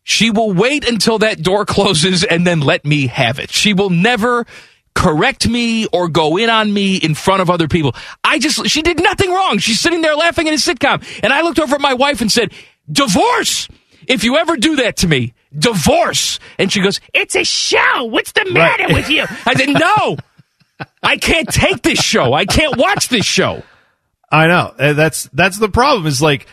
Speaker 2: She will wait until that door closes and then let me have it. She will never correct me or go in on me in front of other people. I just, she did nothing wrong. She's sitting there laughing in a sitcom. And I looked over at my wife and said, divorce! If you ever do that to me, divorce! And she goes, it's a show. What's the matter
Speaker 7: Right.
Speaker 2: with you? I said, no! I can't take this show. I can't watch this show.
Speaker 7: I know. Uh, That's that's the problem. Is like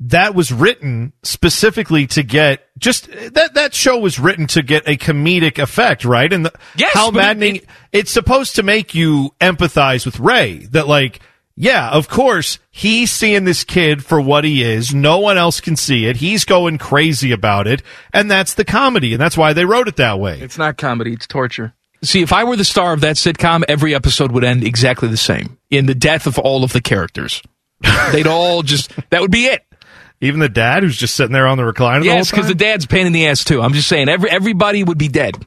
Speaker 7: that was written specifically to get just that that show was written to get a comedic effect, right? And the,
Speaker 2: Yes,
Speaker 7: how maddening!
Speaker 2: it-
Speaker 7: it's supposed to make you empathize with Ray. That like, yeah, of course he's seeing this kid for what he is. No one else can see it. He's going crazy about it, and that's the comedy, and that's why they wrote it that way.
Speaker 2: It's not comedy, it's torture. See, if I were the star of that sitcom, every episode would end exactly the same in the death of all of the characters. They'd all just, that would be it.
Speaker 7: Even the dad who's just sitting there on the recliner.
Speaker 2: Yes, because the
Speaker 7: time?
Speaker 2: dad's a pain in the ass too. I'm just saying, every everybody would be dead.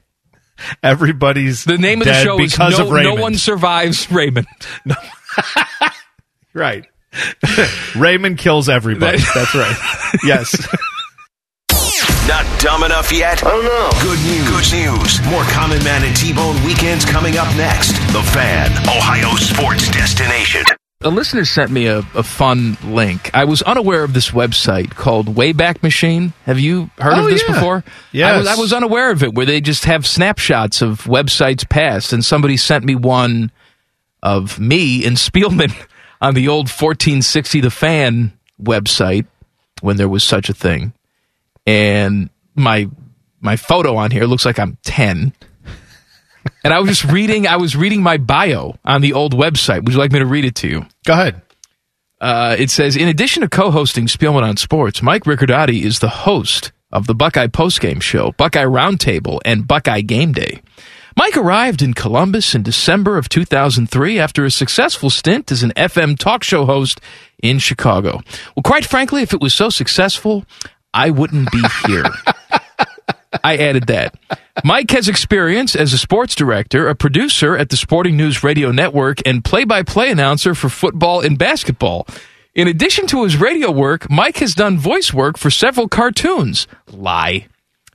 Speaker 7: everybody's
Speaker 2: The name of the
Speaker 7: dead
Speaker 2: show is
Speaker 7: because
Speaker 2: no,
Speaker 7: of
Speaker 2: no one survives Raymond.
Speaker 7: Right. Raymond kills everybody. That's right. Yes.
Speaker 1: Not dumb enough yet? Oh no. Good news. Good news. More Common Man and T-Bone weekends coming up next. The Fan, Ohio sports destination.
Speaker 2: A listener sent me a, a fun link. I was unaware of this website called Wayback Machine. Have you heard
Speaker 7: Oh,
Speaker 2: of this
Speaker 7: yeah.
Speaker 2: before?
Speaker 7: Yes.
Speaker 2: I was, I was unaware of it, where they just have snapshots of websites past, and somebody sent me one of me in Spielman on the old 1460 The Fan website when there was such a thing. And my my photo on here looks like I'm 10. And I was just reading I was reading my bio on the old website. Would you like me to read it to you?
Speaker 7: Go ahead.
Speaker 2: Uh, it says, in addition to co-hosting Spielman on Sports, Mike Ricordati is the host of the Buckeye Postgame Show, Buckeye Roundtable, and Buckeye Game Day. Mike arrived in Columbus in December of 2003 after a successful stint as an FM talk show host in Chicago. Well, quite frankly, if it was so successful, I wouldn't be here. I added that. Mike has experience as a sports director, a producer at the Sporting News Radio Network, and play by play announcer for football and basketball. In addition to his radio work, Mike has done voice work for several cartoons. Lie.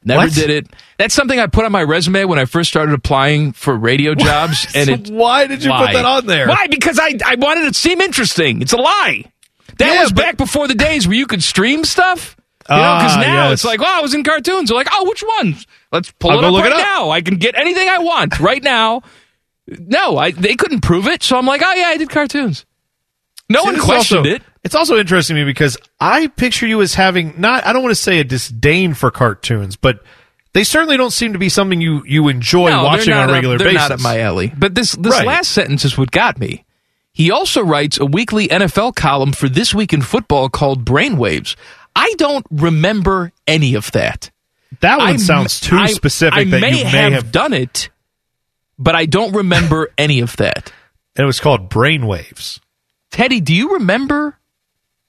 Speaker 2: Never
Speaker 7: What?
Speaker 2: did it. That's something I put on my resume when I first started applying for radio jobs. and it,
Speaker 7: why did you put that on there?
Speaker 2: Why? Because I, I wanted it to seem interesting. It's a lie. That
Speaker 7: Yeah,
Speaker 2: was
Speaker 7: but-
Speaker 2: back before the days where you could stream stuff. You know, because
Speaker 7: Ah,
Speaker 2: now
Speaker 7: yes.
Speaker 2: it's like, oh, I was in cartoons. They're like, oh, which ones? Let's pull
Speaker 7: I'll
Speaker 2: it up
Speaker 7: look
Speaker 2: right
Speaker 7: it up.
Speaker 2: now. I can get anything I want right now. No, I, they couldn't prove it, so I'm like, oh yeah, I did cartoons. No
Speaker 7: See,
Speaker 2: one questioned
Speaker 7: also-
Speaker 2: it.
Speaker 7: It's also interesting to me because I picture you as having not I don't want to say a disdain for cartoons, but they certainly don't seem to be something you you enjoy
Speaker 2: No,
Speaker 7: watching on a
Speaker 2: up-
Speaker 7: regular
Speaker 2: they're
Speaker 7: basis.
Speaker 2: not at my alley. But this this
Speaker 7: Right.
Speaker 2: last sentence is what got me. He also writes a weekly NFL column for This Week in Football called Brainwaves. I don't remember any of that.
Speaker 7: that one
Speaker 2: I m-
Speaker 7: sounds too
Speaker 2: I-
Speaker 7: specific
Speaker 2: I
Speaker 7: that
Speaker 2: may
Speaker 7: you may
Speaker 2: have,
Speaker 7: have
Speaker 2: done it, but I don't remember any of that.
Speaker 7: and it was called Brainwaves.
Speaker 2: Teddy, do you remember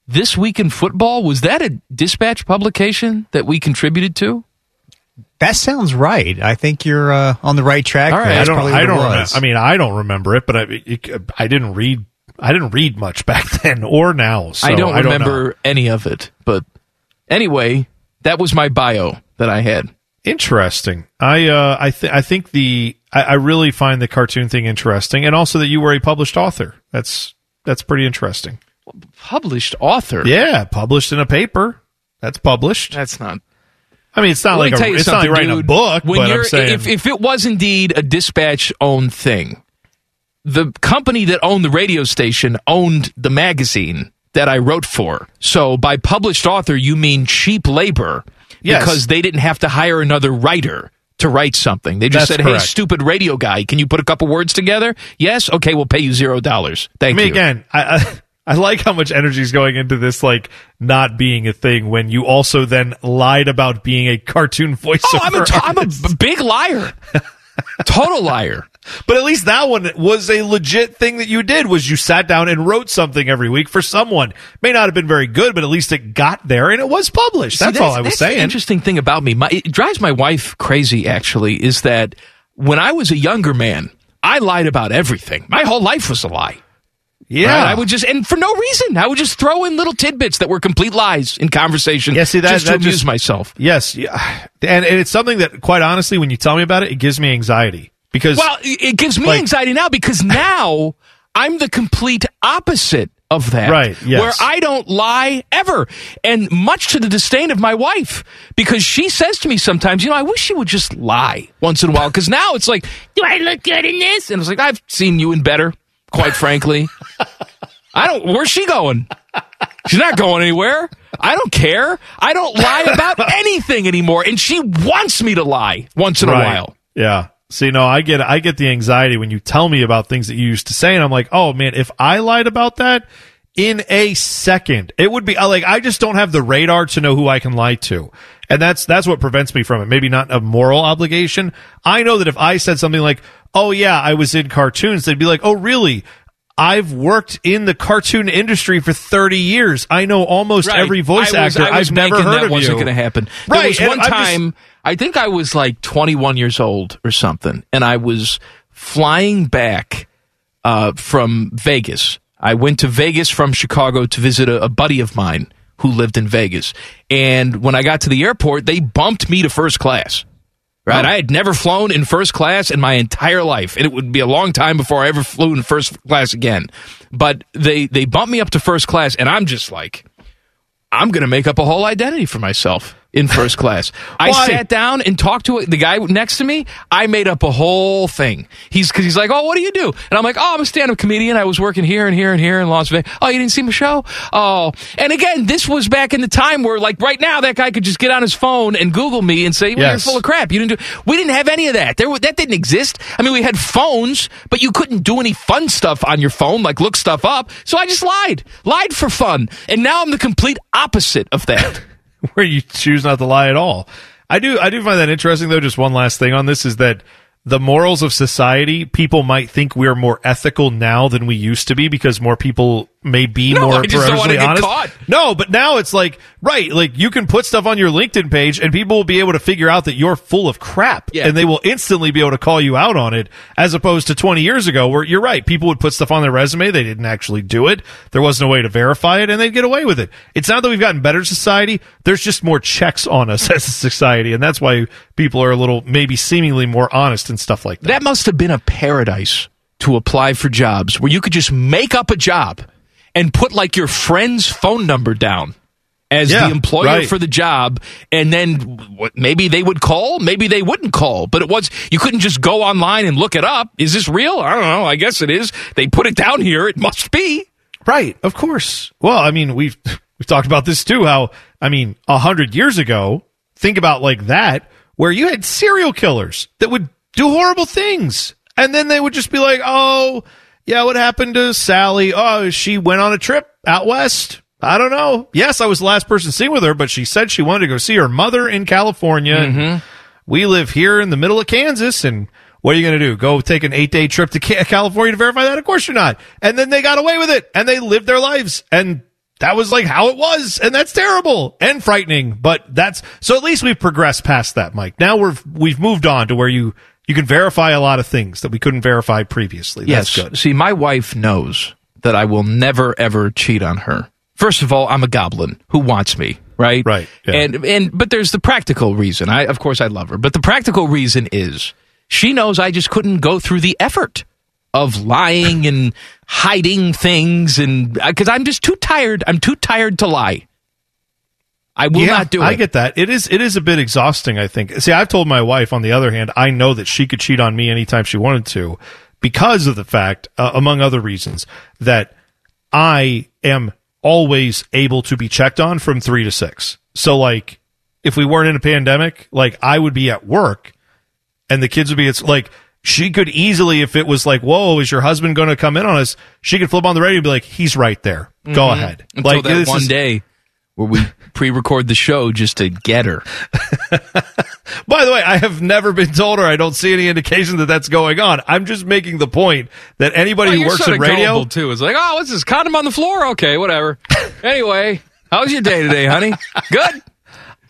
Speaker 2: this week in football? Was that a dispatch publication that we contributed to?
Speaker 8: That sounds right. I think you're uh, on the right track.
Speaker 2: All right.
Speaker 8: there.
Speaker 7: I don't
Speaker 8: probably
Speaker 7: I
Speaker 8: it
Speaker 7: don't remember. I mean I don't remember it, but I it, I didn't read I didn't read much back then or now. So
Speaker 2: I don't
Speaker 7: know.
Speaker 2: remember any of it. But anyway, that was my bio that I had.
Speaker 7: Interesting. I uh, I th- I think the I, I really find the cartoon thing interesting, and also that you were a published author. That's that's pretty interesting.
Speaker 2: Published author.
Speaker 7: Yeah, published in a paper. That's published.
Speaker 2: That's not.
Speaker 7: I mean, it's not like a, it's not like writing
Speaker 2: dude.
Speaker 7: a book,
Speaker 2: When
Speaker 7: but
Speaker 2: you're,
Speaker 7: I'm saying
Speaker 2: if, if it was indeed a dispatch owned thing, the company that owned the radio station owned the magazine that I wrote for. So by published author, you mean cheap labor
Speaker 7: Yes.
Speaker 2: because they didn't have to hire another writer to write something. They just
Speaker 7: That's
Speaker 2: said, "Hey, stupid radio guy, can you put a couple words together?" Yes, okay, we'll pay you zero dollars.
Speaker 7: I
Speaker 2: Thank
Speaker 7: mean,
Speaker 2: you.
Speaker 7: again, I, I I like how much energy is going into this, like not being a thing when you also then lied about being a cartoon voiceover.
Speaker 2: Oh, I'm a, t- I'm a big liar. Total liar.
Speaker 7: But at least that one was a legit thing that you did was you sat down and wrote something every week for someone. May not have been very good, but at least it got there and it was published.
Speaker 2: See,
Speaker 7: That's, all I was saying.
Speaker 2: The interesting thing about me, my, it drives my wife crazy. Actually, is that when I was a younger man, I lied about everything. My whole life was a lie.
Speaker 7: Yeah.
Speaker 2: Right? I would just, and for no reason, I would just throw in little tidbits that were complete lies in conversation.
Speaker 7: Yeah, see, that-
Speaker 2: just to
Speaker 7: that
Speaker 2: amuse
Speaker 7: just-
Speaker 2: myself.
Speaker 7: Yes, yeah. and, and it's something that, quite honestly, when you tell me about it, it gives me anxiety because
Speaker 2: Well, it gives me
Speaker 7: Like-
Speaker 2: anxiety now because now I'm the complete opposite of that.
Speaker 7: Right, yes.
Speaker 2: Where I don't lie ever. And much to the disdain of my wife, because she says to me sometimes, you know, I wish you would just lie once in a while. Because now it's like, do I look good in this? And it's like, I've seen you in better, quite frankly. I don't, where's she going? She's not going anywhere. I don't care. I don't lie about anything anymore. And she wants me to lie once in a while.
Speaker 7: Yeah. See, no, I get I get the anxiety when you tell me about things that you used to say, and I'm like, oh man, if I lied about that in a second, it would be uh, like I just don't have the radar to know who I can lie to, and that's that's what prevents me from it. Maybe not a moral obligation. I know that if I said something like, oh yeah, I was in cartoons, they'd be like, oh really. I've worked in the cartoon industry for 30 years. I know almost
Speaker 2: Right.
Speaker 7: every voice
Speaker 2: I was-
Speaker 7: actor.
Speaker 2: I was
Speaker 7: I've never heard
Speaker 2: that
Speaker 7: of
Speaker 2: wasn't going to happen. There
Speaker 7: Right,
Speaker 2: was
Speaker 7: and
Speaker 2: one
Speaker 7: I'm just-
Speaker 2: time. I think I was like 21 years old or something, and I was flying back uh, from Vegas. I went to Vegas from Chicago to visit a, a buddy of mine who lived in Vegas, and when I got to the airport, they bumped me to first class. Right, I had never flown in first class in my entire life, and it would be a long time before I ever flew in first class again. But they they bumped me up to first class, and I'm just like, I'm going to make up a whole identity for myself in first class. I
Speaker 7: Why?
Speaker 2: sat down and talked to the guy next to me. I made up a whole thing. He's because he's like, "Oh, what do you do?" And I'm like, "Oh, I'm a stand-up comedian. I was working here and here and here in Las Vegas." Oh, you didn't see my show? Oh, and again, this was back in the time where, like, right now, that guy could just get on his phone and Google me and say, well,
Speaker 7: Yes.
Speaker 2: "You're full of crap. You didn't do." We didn't have any of that. There, that didn't exist. I mean, we had phones, but you couldn't do any fun stuff on your phone, like look stuff up. So I just lied, lied for fun, and now I'm the complete opposite of that.
Speaker 7: where you choose not to lie at all. I do I do find that interesting though. Just one last thing on this is that the morals of society, people might think we're more ethical now than we used to be because more people may be
Speaker 2: No,
Speaker 7: more
Speaker 2: I just don't wanna get
Speaker 7: honest.
Speaker 2: caught.
Speaker 7: No, but now it's like right, like you can put stuff on your LinkedIn page and people will be able to figure out that you're full of crap
Speaker 2: Yeah.
Speaker 7: and they will instantly be able to call you out on it as opposed to 20 years ago where you're right, people would put stuff on their resume, they didn't actually do it. There wasn't a way to verify it and they'd get away with it. It's not that we've gotten better society, there's just more checks on us as a society and that's why people are a little maybe seemingly more honest and stuff like that.
Speaker 2: That must have been a paradise to apply for jobs where you could just make up a job and put like your friend's phone number down as
Speaker 7: Yeah,
Speaker 2: the employer
Speaker 7: right.
Speaker 2: for the job and then what, maybe they would call maybe they wouldn't call but it was you couldn't just go online and look it up is this real i don't know i guess it is they put it down here it must be
Speaker 7: Right, of course. Well, I mean, we've we've talked about this too. How I mean, a hundred years ago, think about like that, where you had serial killers that would do horrible things, and then they would just be like, "Oh, yeah, what happened to Sally? Oh, she went on a trip out west." I don't know. Yes, I was the last person seen with her, but she said she wanted to go see her mother in California. and we live here in the middle of Kansas, and what are you going to do? Go take an eight day trip to California to verify that? Of course you're not. And then they got away with it, and they lived their lives, and that was like how it was, and that's terrible and frightening. But that's so. At least we've progressed past that, Mike. Now we're we've moved on to where you you can verify a lot of things that we couldn't verify previously. That's
Speaker 2: yes.
Speaker 7: good.
Speaker 2: see my wife knows that i will never ever cheat on her. First of all i'm a goblin. Who wants me right?
Speaker 7: Right, yeah.
Speaker 2: and and but there's the practical reason. I of course i love her. But the practical reason is she knows i just couldn't go through the effort of lying and hiding things and uh, because i'm just too tired. I'm too tired to lie i will not do it
Speaker 7: I get that. It is it is a bit exhausting, I think. See, I've told my wife on the other hand, I know that she could cheat on me anytime she wanted to because of the fact, uh, among other reasons, that I am always able to be checked on from 3 to 6. So like if we weren't in a pandemic, like I would be at work and the kids would be it's like she could easily if it was like, "Whoa, is your husband going to come in on us?" She could flip on the radio and be like, "He's right there. Go ahead."
Speaker 2: Mm-hmm. until
Speaker 7: like
Speaker 2: that
Speaker 7: this
Speaker 2: one
Speaker 7: is-
Speaker 2: day where we pre-record the show just to get her
Speaker 7: By the way, I have never been told, or I don't see any indication that that's going on. I'm just making the point that anybody
Speaker 2: Well,
Speaker 7: who works in radio,
Speaker 2: too. is like, oh, what's this condom on the floor? Okay, whatever. anyway, how's your day today, honey? Good.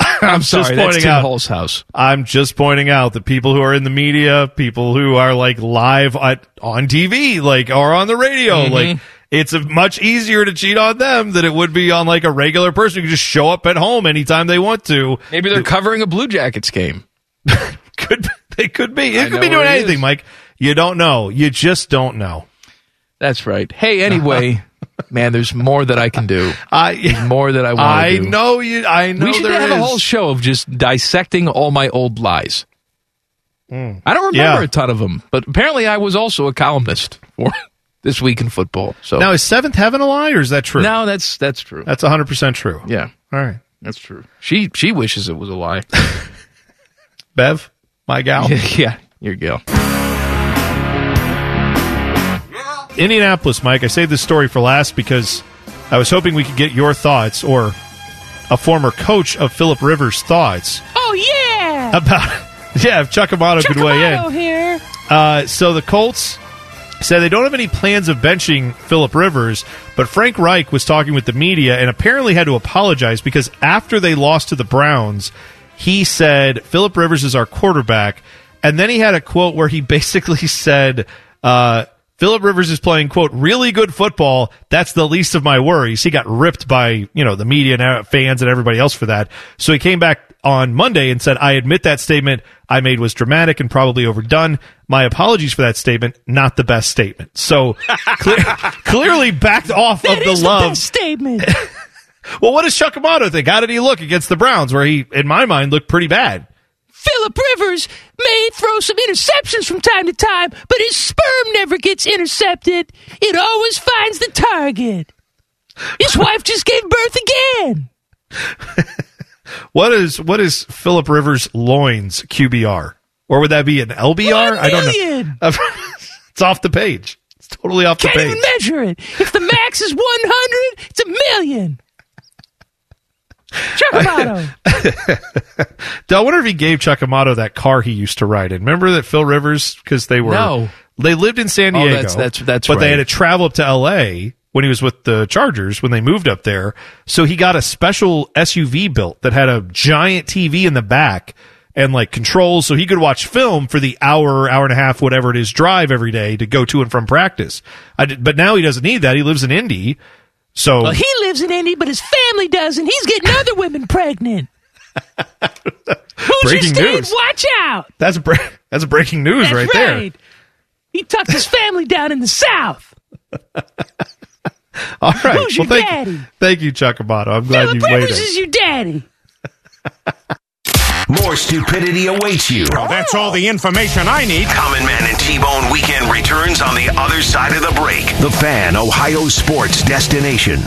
Speaker 2: I'm
Speaker 7: just
Speaker 2: sorry. That's
Speaker 7: pointing
Speaker 2: Tim
Speaker 7: out-
Speaker 2: Hall's house.
Speaker 7: I'm just pointing out that people who are in the media, people who are like live at, on TV, like are on the radio,
Speaker 2: Mhm.
Speaker 7: like it's a, much easier to cheat on them than it would be on like a regular person who can just show up at home anytime they want to.
Speaker 2: Maybe they're covering a Blue Jackets game.
Speaker 7: could they could be?
Speaker 2: I
Speaker 7: It could be doing anything,
Speaker 2: is.
Speaker 7: Mike. You don't know. You just don't know.
Speaker 2: That's right. Hey, anyway, man, there's more that I can do.
Speaker 7: I
Speaker 2: There's more that I want
Speaker 7: I
Speaker 2: to do.
Speaker 7: I know you. I know
Speaker 2: we should have a whole show of just dissecting all my old lies.
Speaker 7: Mm.
Speaker 2: I don't remember
Speaker 7: Yeah.
Speaker 2: a ton of them, but apparently I was also a columnist for this week in football. So
Speaker 7: Now is Seventh Heaven a lie, or is that true?
Speaker 2: no, that's that's true.
Speaker 7: that's 100 percent true.
Speaker 2: yeah,
Speaker 7: All right,
Speaker 2: that's true. She she wishes it was a lie.
Speaker 7: Bev, my gal.
Speaker 2: yeah, your gal.
Speaker 7: Indianapolis, Mike. I saved this story for last because I was hoping we could get your thoughts or a former coach of Philip Rivers' thoughts
Speaker 3: Oh yeah.
Speaker 7: about. Yeah, if Chuck Amato could weigh in.
Speaker 3: Chuck Amato here.
Speaker 7: Uh, so the Colts said they don't have any plans of benching Philip Rivers, but Frank Reich was talking with the media and apparently had to apologize because after they lost to the Browns, he said Philip Rivers is our quarterback, and then he had a quote where he basically said. Uh, Philip Rivers is playing quote really good football. That's the least of my worries. He got ripped by you know the media and uh, fans and everybody else for that. So he came back on Monday and said, "I admit that statement I made was dramatic and probably overdone. My apologies for that statement. Not the best statement." So clear, clearly backed off
Speaker 3: That
Speaker 7: of the love.
Speaker 3: best statement.
Speaker 7: well, what does Chuck Amato think? How did he look against the Browns? Where he, in my mind, looked pretty bad.
Speaker 3: Philip Rivers may throw some interceptions from time to time, but his sperm never gets intercepted. It always finds the target. His wife just gave birth again.
Speaker 7: What is what is Philip Rivers' loins QBR? Or would that be an LBR? I don't know. it's off the page. It's totally off the page.
Speaker 3: Can't even measure it. If the max is 100, it's a million. Chuck Amato.
Speaker 7: I wonder if he gave Chuck Amato that car he used to ride in. Remember that Phil Rivers because they were
Speaker 2: No.
Speaker 7: they lived in San
Speaker 2: Oh,
Speaker 7: Diego.
Speaker 2: that's- that's- that's
Speaker 7: but they had to travel up to L.A. when he was with the Chargers when they moved up there. So he got a special SUV built that had a giant TV in the back and like controls, so he could watch film for the hour, hour and a half, whatever it is, drive every day to go to and from practice. I did, but now he doesn't need that. He lives in Indy. So
Speaker 3: Well, he lives in Indy, but his family doesn't. He's getting other women pregnant. Who's
Speaker 7: Breaking news.
Speaker 3: Watch out.
Speaker 7: that's bre- that's breaking news
Speaker 3: That's
Speaker 7: right,
Speaker 3: right. He tucked his family down in the South.
Speaker 7: there. All right.
Speaker 3: Who's your
Speaker 7: thank,
Speaker 3: daddy?
Speaker 7: thank you, Chuck Amato. I'm glad
Speaker 3: Philip
Speaker 7: you weighed
Speaker 3: Rivers
Speaker 7: in.
Speaker 3: is your daddy.
Speaker 1: More stupidity awaits you.
Speaker 4: Well, that's all the information I need.
Speaker 1: Common Man and T-Bone Weekend returns on the other side of the break. The Fan, Ohio sports destination.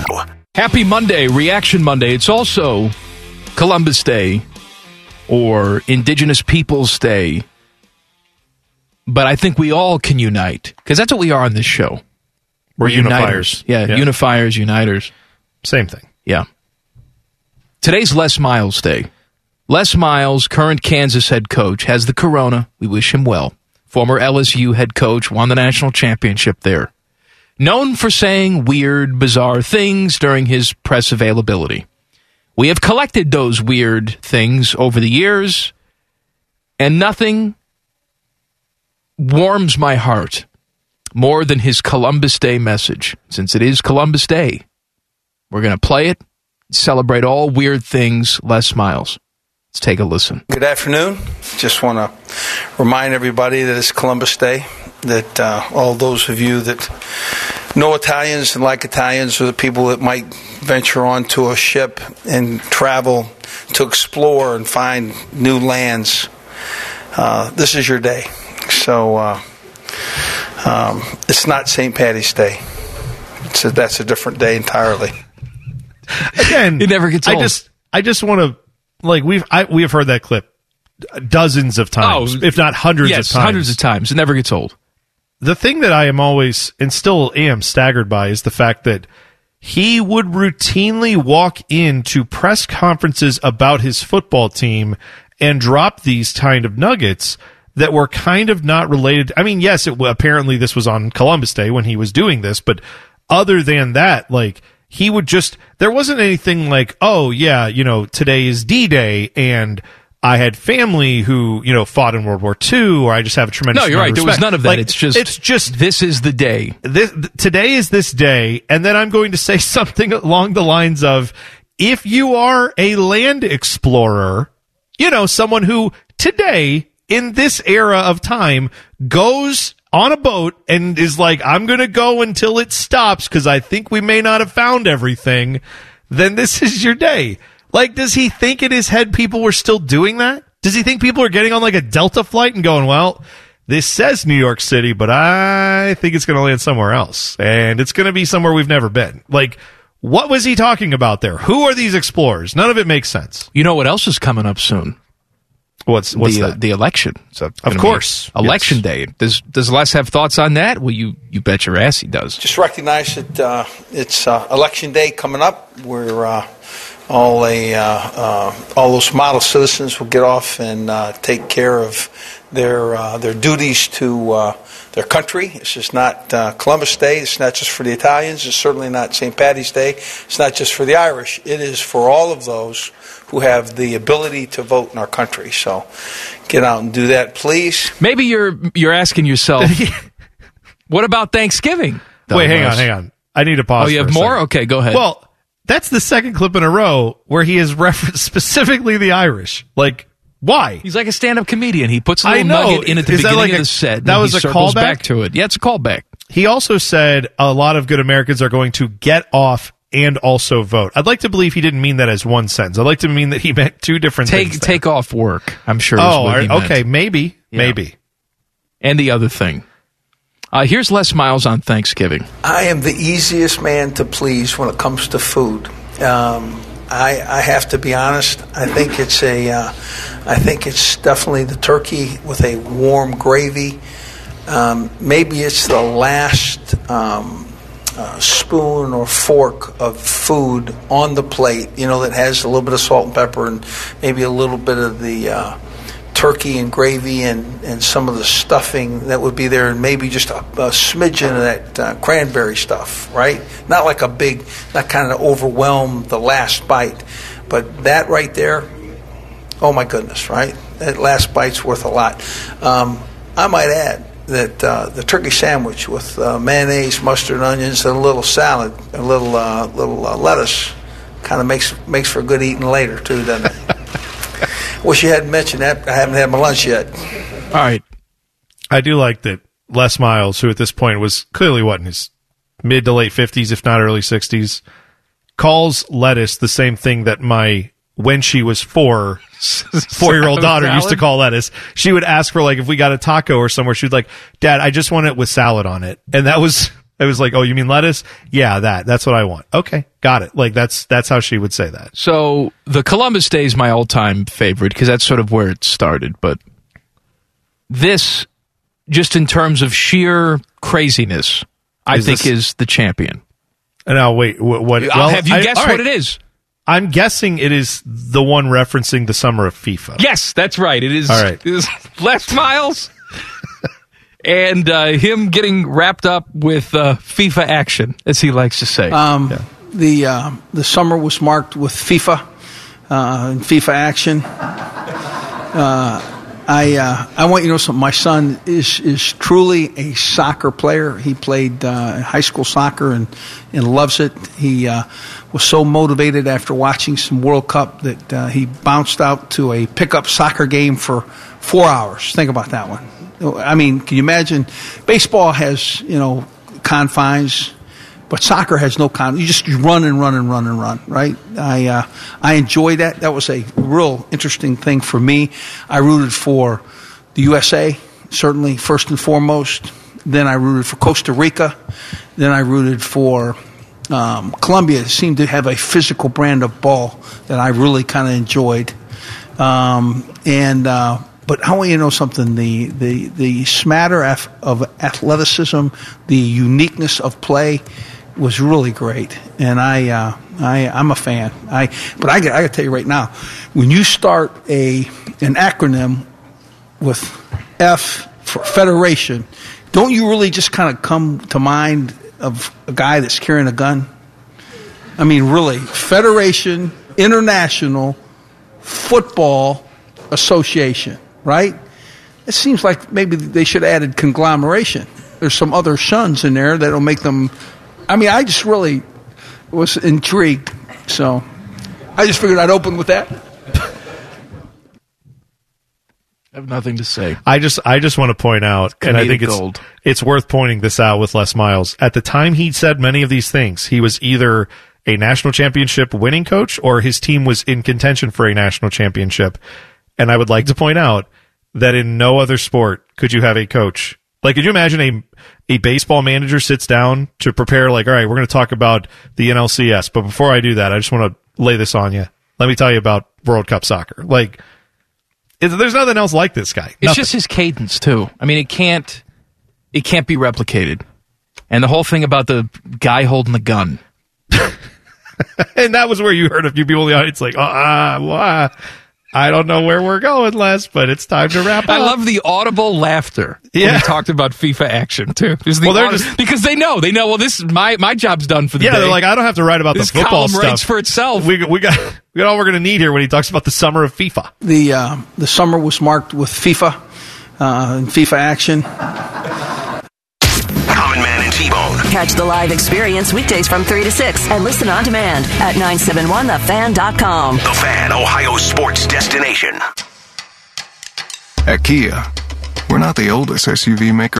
Speaker 2: Happy Monday, Reaction Monday. It's also Columbus Day or Indigenous Peoples Day. But I think we all can unite because that's what we are on this show.
Speaker 7: We're unifiers.
Speaker 2: Yeah,
Speaker 7: Yeah.
Speaker 2: unifiers, uniters.
Speaker 7: Same thing.
Speaker 2: Yeah. Today's Les Miles Day. Les Miles, current Kansas head coach, has the corona. We wish him well. Former LSU head coach, won the national championship there. Known for saying weird, bizarre things during his press availability. We have collected those weird things over the years, and nothing warms my heart more than his Columbus Day message. Since it is Columbus Day, we're going to play it, celebrate all weird things, Les Miles. Let's take a listen.
Speaker 11: Good afternoon. Just want to remind everybody that it's Columbus Day. That uh, all those of you that know Italians and like Italians, or the people that might venture onto a ship and travel to explore and find new lands, uh, this is your day. So uh, um, it's not St. Patty's Day. It's a, that's a different day entirely.
Speaker 7: Again,
Speaker 2: It never gets old.
Speaker 7: I just, I just want to, like we've, I, we have heard that clip dozens of times, if not hundreds
Speaker 2: Oh, yes,
Speaker 7: of times.
Speaker 2: hundreds of times. It never gets old.
Speaker 7: the thing that I am always and still am staggered by is the fact that he would routinely walk into press conferences about his football team and drop these kind of nuggets that were kind of not related. I mean, yes, it apparently this was on Columbus Day when he was doing this, but other than that, like he would just there wasn't anything like, oh yeah, you know, today is D Day and I had family who you know fought in World War II, or I just have a tremendous.
Speaker 2: No, you're right. There was none of that.
Speaker 7: Like,
Speaker 2: it's just
Speaker 7: it's just
Speaker 2: this is the day.
Speaker 7: This th- today is this day, and then I'm going to say something along the lines of, if you are a land explorer, you know, someone who today in this era of time goes on a boat and is like, I'm going to go until it stops because I think we may not have found everything, then this is your day. Like, does he think in his head people were still doing that? Does he think people are getting on like a Delta flight and going, well, this says New York City, but I think it's going to land somewhere else and it's going to be somewhere we've never been. Like, what was he talking about there? Who are these explorers? None of it makes sense.
Speaker 2: You know what else is coming up soon?
Speaker 7: What's what's
Speaker 2: the, uh,
Speaker 7: that?
Speaker 2: the election? So
Speaker 7: Of course.
Speaker 2: election
Speaker 7: Yes.
Speaker 2: day. Does does Les have thoughts on that? Well, you you bet your ass he does.
Speaker 11: Just recognize that uh, it's uh, election day coming up. We're uh, all a uh, uh, all those model citizens will get off and uh, take care of their uh, their duties to uh, their country. This is not uh, Columbus Day. It's not just for the Italians. It's certainly not St. Patty's Day. It's not just for the Irish. It is for all of those who have the ability to vote in our country. So get out and do that, please.
Speaker 2: Maybe you're you're asking yourself, what about Thanksgiving?
Speaker 7: Wait, hang on, hang on. I need to pause.
Speaker 2: Oh, you
Speaker 7: for
Speaker 2: have
Speaker 7: a
Speaker 2: more?
Speaker 7: second.
Speaker 2: Okay, go ahead.
Speaker 7: Well, that's the second clip in a row where he has referenced specifically the Irish. Like, why?
Speaker 2: He's like a stand-up comedian. He puts a
Speaker 7: I
Speaker 2: little
Speaker 7: know.
Speaker 2: nugget in at the
Speaker 7: Is that
Speaker 2: beginning
Speaker 7: like
Speaker 2: of
Speaker 7: a-
Speaker 2: the set.
Speaker 7: that
Speaker 2: and
Speaker 7: was
Speaker 2: he
Speaker 7: a
Speaker 2: circles
Speaker 7: callback?
Speaker 2: back to it. Yeah, it's a callback.
Speaker 7: He also said a lot of good Americans are going to get off and also vote. I'd like to believe he didn't mean that as one sentence. I'd like to mean that he meant two different
Speaker 2: Take
Speaker 7: things. there.
Speaker 2: take off work. I'm sure. is
Speaker 7: Oh,
Speaker 2: what he
Speaker 7: are-
Speaker 2: meant.
Speaker 7: okay, maybe,
Speaker 2: Yeah.
Speaker 7: maybe.
Speaker 2: And the other thing. Uh, here's Les Miles on Thanksgiving.
Speaker 11: I am the easiest man to please when it comes to food. Um, I, I have to be honest. I think it's a, uh, I think it's definitely the turkey with a warm gravy. Um, maybe it's the last um, uh, spoon or fork of food on the plate. You know that has a little bit of salt and pepper and maybe a little bit of the. Uh, turkey and gravy and, and some of the stuffing that would be there, and maybe just a, a smidgen of that uh, cranberry stuff, right? Not like a big, not kind of overwhelm the last bite, but that right there, oh my goodness, right? That last bite's worth a lot. Um, I might add that uh, the turkey sandwich with uh, mayonnaise, mustard, onions, and a little salad, a little uh, little uh, lettuce, kind of makes makes for a good eating later too, doesn't it? Wish you hadn't mentioned that. I haven't had my lunch yet.
Speaker 2: All right.
Speaker 7: I do like that Les Miles, who at this point was clearly what in his mid to late fifties, if not early sixties, calls lettuce the same thing that my when she was four four year old daughter used to call lettuce. She would ask for like if we got a taco or somewhere, she'd like, Dad, I just want it with salad on it. And that was I was like, Oh, you mean lettuce? Yeah, that. That's what I want. Okay, got it. Like that's that's how she would say that.
Speaker 2: So the Columbus Day is my all-time favorite because that's sort of where it started. But this, just in terms of sheer craziness, I
Speaker 7: Is
Speaker 2: think
Speaker 7: this-
Speaker 2: is the champion.
Speaker 7: And now wait, what? what
Speaker 2: I'll have you
Speaker 7: I-
Speaker 2: guess
Speaker 7: all
Speaker 2: what it is.
Speaker 7: I'm guessing it is the one referencing the summer of FIFA.
Speaker 2: Yes, that's right. It is.
Speaker 7: All right.
Speaker 2: It is Les Miles. And uh, him getting wrapped up with uh, FIFA action, as he likes to say.
Speaker 11: Um, The uh, the summer was marked with FIFA uh, and FIFA action. Uh, I uh, I want you to know something. My son is is truly a soccer player. He played uh, high school soccer and and loves it. He uh, was so motivated after watching some World Cup that uh, he bounced out to a pickup soccer game for four hours. Think about that one. I mean, can you imagine? Baseball has you know confines. But soccer has no con. You just run and run and run and run, right? I uh, I enjoy that. That was a real interesting thing for me. I rooted for the USA, certainly first and foremost. Then I rooted for Costa Rica. Then I rooted for um, Colombia. Seemed to have a physical brand of ball that I really kind of enjoyed. Um, and uh, but I want you to know something: the the the smatter of athleticism, the uniqueness of play, was really great, and I, uh, I I'm a fan. I but I, I got to tell you right now, when you start a an acronym with F for Federation, don't you really just kind of come to mind of a guy that's carrying a gun? I mean, really, Federation International Football Association, right? It seems like maybe they should have added conglomeration. There's some other shuns in there that'll make them. I mean, I just really was intrigued. So I just figured I'd open with that.
Speaker 2: I have nothing to say.
Speaker 7: I just I just want to point out, and I
Speaker 2: Comedic
Speaker 7: think it's
Speaker 2: gold.
Speaker 7: it's worth pointing this out with Les Miles. At the time he said many of these things, he was either a national championship winning coach or his team was in contention for a national championship. And I would like to point out that in no other sport could you have a coach. Like, could you imagine a a baseball manager sits down to prepare? Like, all right, we're going to talk about the NLCS, but before I do that, I just want to lay this on you. Let me tell you about World Cup soccer. Like, it, there's nothing else like this guy.
Speaker 2: It's
Speaker 7: Nothing.
Speaker 2: just his cadence too. I mean, it can't it can't be replicated. And the whole thing about the guy holding the gun.
Speaker 7: and that was where you heard a few people in the audience like, ah, uh, I don't know where we're going, Les, but it's time to wrap up.
Speaker 2: I love the audible laughter when
Speaker 7: Yeah.
Speaker 2: he talked about FIFA action too. The
Speaker 7: Well, they're
Speaker 2: audi-
Speaker 7: just-
Speaker 2: because they know they know. Well, this my my job's done for the
Speaker 7: yeah,
Speaker 2: day.
Speaker 7: they're like, I don't have to write about
Speaker 2: This
Speaker 7: the football
Speaker 2: column
Speaker 7: stuff.
Speaker 2: writes for itself.
Speaker 7: We, we got we got all we're going to need here when he talks about the summer of FIFA.
Speaker 11: The uh, the summer was marked with FIFA uh, and FIFA action.
Speaker 9: Catch the live experience weekdays from 3 to 6 and listen on demand at 971thefan.com.
Speaker 1: The Fan, Ohio sports destination.
Speaker 12: At Kia, we're not the oldest SUV maker.